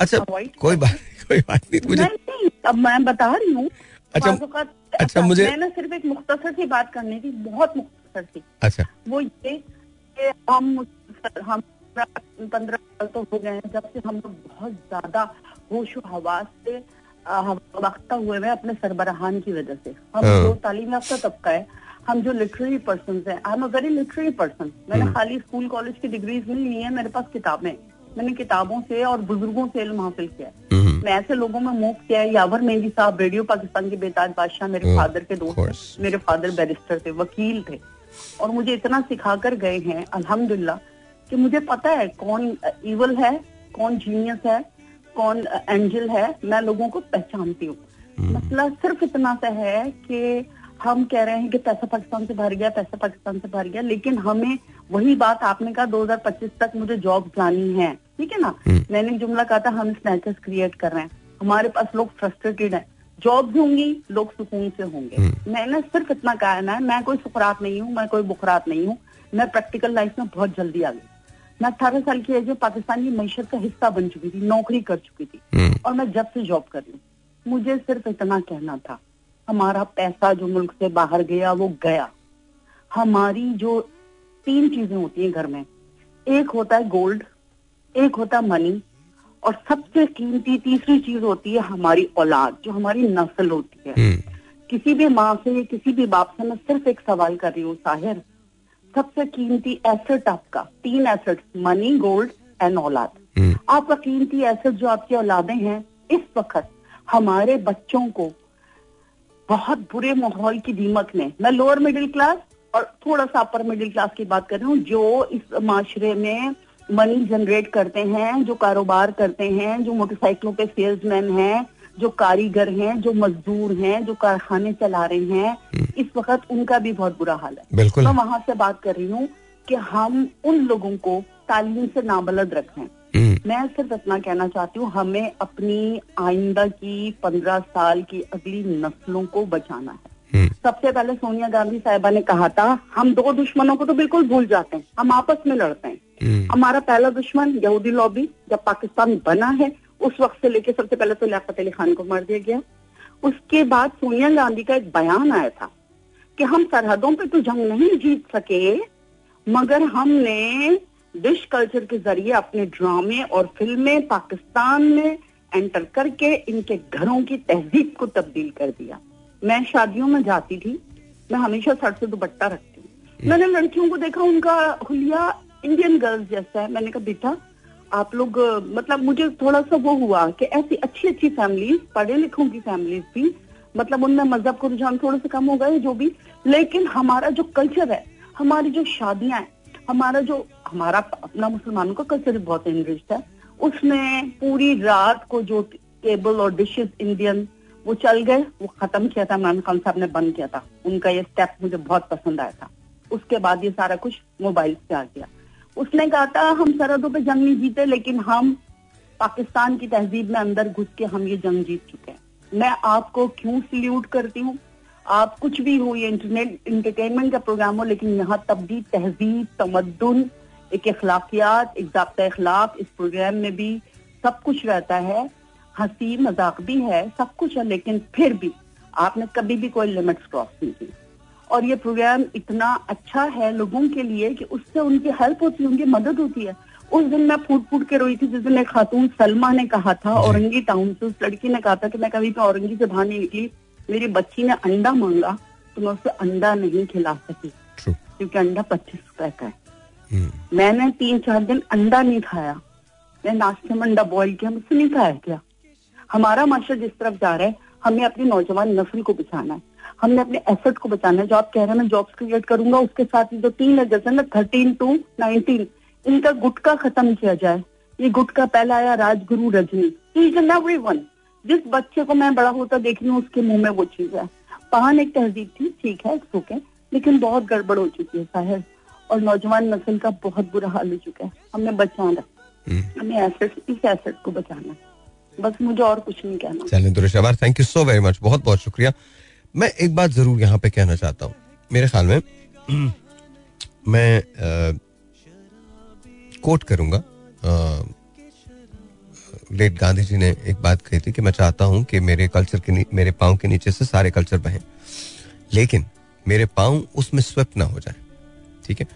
अच्छा कोई बात कोई बात नहीं मुझे अब मैं बता रही हूँ अच्छा, अच्छा, ऐसा- मुझे- मैंने सिर्फ़ एक मुख्तसर सी बात करनी थी बहुत मुख्तसर सी। अच्छा। वो ये कि हम हम पंद्रह साल तो हो गए हैं जब से हम लोग बहुत ज़्यादा होश हवास से वक्ता हुए हैं अपने सरबराहान की वजह से। हम हाँ। जो तालीम याफ्ता तबका है हम जो लिटरेरी पर्सन हैं I am a very literary person मैंने खाली स्कूल कॉलेज की डिग्रीज नहीं ली है मेरे पास किताबें हैं। मैंने किताबों से और बुज़ुर्गों से इल्म हासिल किया है। हम्म, मैं ऐसे लोगों में मूव किया है। यावर मेहंदी साहब रेडियो पाकिस्तान के बेताज बादशाह मेरे Oh, फादर के दोस्त मेरे फादर बैरिस्टर थे वकील थे। और मुझे इतना सिखा कर गए हैं अल्हम्दुलिल्लाह कि मुझे पता है कौन इवल है कौन जीनियस है कौन एंजल है मैं लोगों को पहचानती हूँ। मसला सिर्फ़ इतना सा है कि हम कह रहे हैं कि पैसा पाकिस्तान से भर गया पैसा पाकिस्तान से भर गया लेकिन हमें वही बात आपने कहा 2025 तक मुझे जॉब जानी है। ठीक है ना? मैंने जुमला कहा था हम स्नैचेस क्रिएट कर रहे हैं। हमारे पास लोग फ्रस्ट्रेटेड हैं। जॉब भी होंगी लोग सुकून से होंगे। मैंने सिर्फ़ इतना कहना है मैं कोई सुकरात नहीं हूँ मैं कोई बुखरात नहीं हूँ। मैं प्रैक्टिकल लाइफ में बहुत जल्दी आ गई। मैं अठारह साल की एज में पाकिस्तान मीशत का हिस्सा बन चुकी थी नौकरी कर चुकी थी। हम्म, और मैं जब से जॉब कर रही हूँ मुझे सिर्फ़ इतना कहना था हमारा पैसा जो मुल्क से बाहर गया वो गया। हमारी जो तीन चीज़ें होती हैं घर में एक होता है गोल्ड एक होता है मनी और सबसे कीमती तीसरी चीज़ होती है हमारी औलाद जो हमारी नस्ल होती है। हम्म, किसी भी माँ से किसी भी बाप से मैं सिर्फ़ एक सवाल कर रही हूँ साहिर। सबसे कीमती एसेट आपका तीन एसेट मनी गोल्ड एंड औलाद। हम्म, आपका कीमती एसेट जो आपकी औलादे हैं इस वक्त हमारे बच्चों को बहुत बुरे माहौल की दीमक ने मैं लोअर मिडिल क्लास और थोड़ा सा अपर मिडिल क्लास की बात कर रही हूँ जो इस माशरे में मनी जनरेट करते हैं जो कारोबार करते हैं जो मोटरसाइकिलों पे सेल्समैन हैं जो कारीगर हैं जो मजदूर हैं जो कारखाने चला रहे हैं इस वक्त उनका भी बहुत बुरा हाल है। बिल्कुल। मैं वहाँ से बात कर रही हूँ कि हम उन लोगों को तालीम से नाबलद रखें। हम्म, मैं सिर्फ़ इतना कहना चाहती हूँ हमें अपनी आइंदा की पंद्रह साल की अगली नस्लों को बचाना है। हम्म, सबसे पहले सोनिया गांधी साहिबा ने कहा था हम दो दुश्मनों को तो बिल्कुल भूल जाते हैं हम आपस में लड़ते हैं। हम्म, हमारा पहला दुश्मन यहूदी लॉबी जब पाकिस्तान बना है उस वक्त से लेके सबसे पहले तो लियाकत अली खान को मार दिया गया। उसके बाद सोनिया गांधी का एक बयान आया था कि हम सरहदों पे तो जंग नहीं जीत सके मगर हमने डिश कल्चर के ज़रिए अपने ड्रामे और फ़िल्में पाकिस्तान में एंटर करके इनके घरों की तहजीब को तब्दील कर दिया। मैं शादियों में जाती थी। मैं हमेशा सर से दुपट्टा रखती हूँ। मैंने लड़कियों को देखा उनका हुलिया इंडियन गर्ल्स जैसा है। मैंने कहा बेटा आप लोग मतलब मुझे थोड़ा सा वो हुआ कि ऐसी अच्छी अच्छी फैमिलीज़ पढ़े लिखों की फैमिलीज़ भी मतलब उनमें मज़हब को रुझान थोड़े से कम हो गए जो भी। लेकिन हमारा जो कल्चर है हमारी जो शादियाँ हैं हमारा जो हमारा अपना मुसलमानों का कल्चर बहुत इनरिच्ड है। उसमें पूरी रात को जो टेबल और डिशेस इंडियन वो चल गए, वो खत्म किया था, इमरान खान साहब ने बंद किया था। उनका ये स्टेप मुझे बहुत पसंद आया था। उसके बाद ये सारा कुछ मोबाइल से आ गया। उसने कहा था, हम सरहदों पे जंग नहीं जीते, लेकिन हम पाकिस्तान की तहजीब में अंदर घुस के हम ये जंग जीत चुके हैं। मैं आपको क्यों सल्यूट करती हूँ? आप कुछ भी हो, ये इंटरनेट इंटरटेनमेंट का प्रोग्राम हो, लेकिन यहाँ तब भी तहजीब, तमद्दुन एक अखलाकियात एक जबता अखलाक इस प्रोग्राम में भी सब कुछ रहता है। हँसी मज़ाक भी है सब कुछ है लेकिन फिर भी आपने कभी भी कोई लिमिट्स क्रॉस नहीं की। और ये प्रोग्राम इतना अच्छा है लोगों के लिए कि उससे उनकी हेल्प होती है उनकी मदद होती है। उस दिन मैं फूट फूट के रोई थी जिस दिन एक खातून सलमा ने कहा था औरंगी टाउन से। उस लड़की ने कहा था कि मैं कभी भी औरंगी से बाहर नहीं निकली। मेरी बच्ची ने अंडा मांगा तो मैं उसे अंडा नहीं खिला सकी। क्योंकि अंडा पच्चीस रुपए का है। मैंने तीन चार दिन अंडा नहीं खाया। मैं नाश्ते में अंडा बॉईल किया, मुझसे नहीं खाया क्या? हमारा माशरा जिस तरफ़ जा रहा है, हमें अपनी नौजवान नस्ल को बचाना है। हमने अपने एसेट को बचाना है। जो आप कह रहे हैं, मैं जॉब्स क्रिएट करूँगा, उसके साथ जो तीन जैसे ना थर्टीन टू नाइनटीन इनका गुटका खत्म किया जाए। ये गुटका पहला आया Rajguru Rajni. Each and every one जिस बच्चे को मैं बड़ा होता देख रही हूँ, उसके मुँह में वो चीज़ है। पान एक तहजीब थी, ठीक है ओके लेकिन बहुत गड़बड़ हो चुकी है साहिर और नौजवान नस्ल का बहुत बुरा हाल हो चुका है। हमें बचाना हम्म। हमें एसेट इस एसेट को बचाना बस मुझे और कुछ नहीं कहना। चलें thank you so very much बहुत बहुत शुक्रिया। मैं एक बात ज़रूर यहाँ पे कहना चाहता हूँ। मेरे ख्याल में मैं आ, कोट करूँगा। लेट गांधी जी ने एक बात कही थी कि मैं चाहता हूँ कि मेरे कल्चर के मेरे पाँव के नीचे से सारे कल्चर बहें। लेकिन मेरे पाँव उसमें स्वेप ना हो जाए। ठीक है?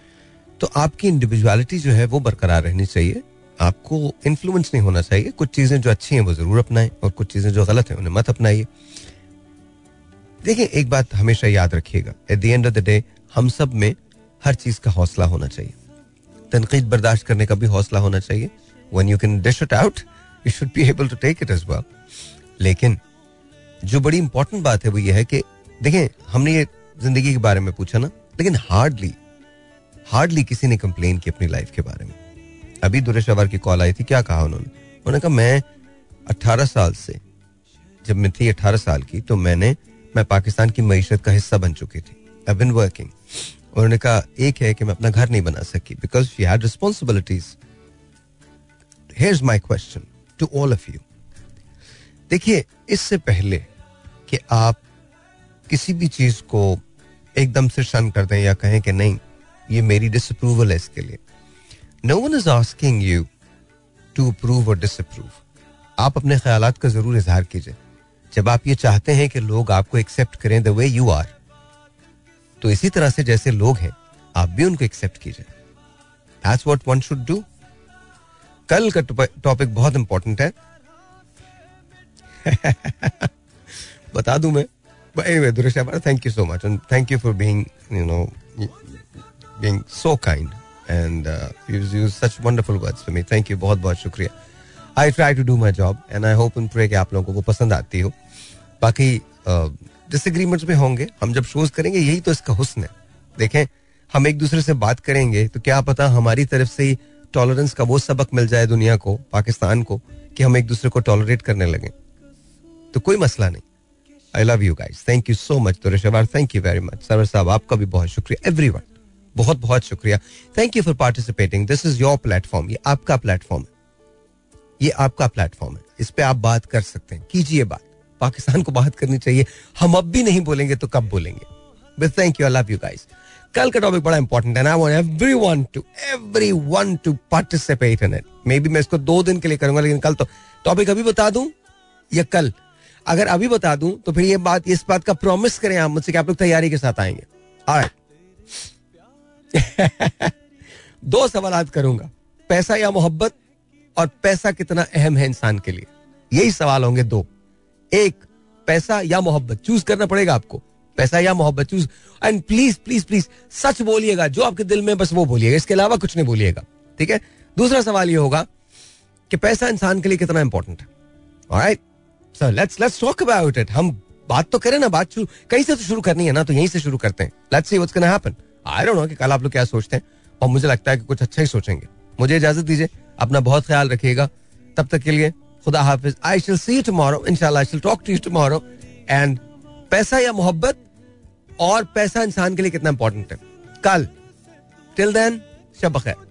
तो आपकी इंडिविजुअलिटी जो है वो बरकरार रहनी चाहिए। आपको इन्फ्लुएंस नहीं होना चाहिए। कुछ चीज़ें जो अच्छी हैं वो ज़रूर अपनाएँ और कुछ चीज़ें जो गलत हैं उन्हें मत अपनाइए। देखिए, एक बात हमेशा याद रखिएगा। At the end of the day हम सब में हर चीज़ का हौसला होना चाहिए। तनकीद बर्दाश्त करने का भी हौसला होना चाहिए। When you can dish it out you should be able to take it as well लेकिन जो बड़ी इंपॉर्टेंट बात है वो ये है कि, देखें, हमने ये ज़िंदगी के बारे में पूछा ना, लेकिन हार्डली हार्डली किसी ने कंप्लेन की अपनी लाइफ के बारे में। अभी दुरेश अवर की कॉल आई थी, क्या कहा उन्होंने? उन्होंने कहा, मैं 18 साल से, जब मैं थी 18 साल की तो मैंने, मैं पाकिस्तान की मीशत का हिस्सा बन चुकी थी। आई बिन वर्किंग उन्होंने कहा, एक है कि मैं अपना घर नहीं बना सकी because she had responsibilities here my question to all of you देखिए, इससे पहले कि आप किसी भी चीज़ को एकदम से शन कर दें या कहें कि नहीं ये मेरी डिसअप्रूवल है इसके लिए। No one is asking you to approve और डिसअप्रूव आप अपने ख्याल का ज़रूर इजहार कीजिए। जब आप ये चाहते हैं कि लोग आपको एक्सेप्ट करें द वे यू आर तो इसी तरह से जैसे लोग हैं आप भी उनको एक्सेप्ट कीजिए। That's what one should do कल का टॉपिक बहुत इंपॉर्टेंट है। बता दूँ मैं। Thank you so much, and thank you for being, you know, being so kind, and uh, you've used such wonderful words for me. Thank you, बहुत बहुत शुक्रिया. I try to do my job, and I hope and pray कि आप लोगों को पसंद आती हो. बाकी डिसएग्रीमेंट्स में होंगे. हम जब शोज़ करेंगे यही तो इसका हुस्न है. देखें हम एक दूसरे से बात करेंगे तो क्या पता हमारी तरफ़ से ही टॉलरेंस का वो सबक मिल जाए दुनिया को पाकिस्तान को कि हम एक दूसरे को टॉलरेट करने लगे. तो कोई मसला नहीं. I love you guys thank you so much तुरेशवार thank you very much Sarwar साहब आपका भी बहुत शुक्रिया. एवरी बहुत बहुत शुक्रिया। Thank you for participating this is your platform ये आपका प्लेटफॉर्म है। ये आपका प्लेटफॉर्म है। इस पे आप बात कर सकते हैं। कीजिए बात। पाकिस्तान को बात करनी चाहिए। हम अब भी नहीं बोलेंगे तो कब बोलेंगे? But thank you I love you guys कल का टॉपिक बड़ा इंपॉर्टेंट है I want everyone to everyone to participate in it maybe मैं इसको दो दिन के लिए करूँगा, लेकिन कल तो टॉपिक अभी बता दूँ या कल? अगर अभी बता दूँ तो फिर ये बात, इस बात का प्रॉमिस करें आप मुझसे कि आप लोग तैयारी के साथ आएँगे। ऑलराइट दो सवाल करूँगा। पैसा या मोहब्बत और पैसा कितना अहम है इंसान के लिए? यही सवाल होंगे दो। एक, पैसा या मोहब्बत? चूज़ करना पड़ेगा आपको। पैसा या मोहब्बत choose and please please please सच बोलिएगा। जो आपके दिल में बस वो बोलिएगा। इसके अलावा कुछ नहीं बोलिएगा। ठीक है? दूसरा सवाल ये होगा कि पैसा इंसान के लिए कितना इंपॉर्टेंट है? Alright so let's let's talk about it हम बात तो करें ना, बात शुरू कहीं से तो शुरू करनी है ना तो यहीं से शुरू करते हैं। Let's see what's gonna happen I don't know कि कल आप लोग क्या सोचते हैं, और मुझे लगता है कि कुछ अच्छा ही सोचेंगे। मुझे इजाज़त दीजिए, अपना बहुत ख्याल रखिएगा। तब तक के लिए खुदा हाफिज। आई शिल सी टुमारो इंशाल्लाह I shall talk to you tomorrow and पैसा या मोहब्बत, और पैसा इंसान के लिए कितना इंपॉर्टेंट है। कल टिल देन शब बखैर।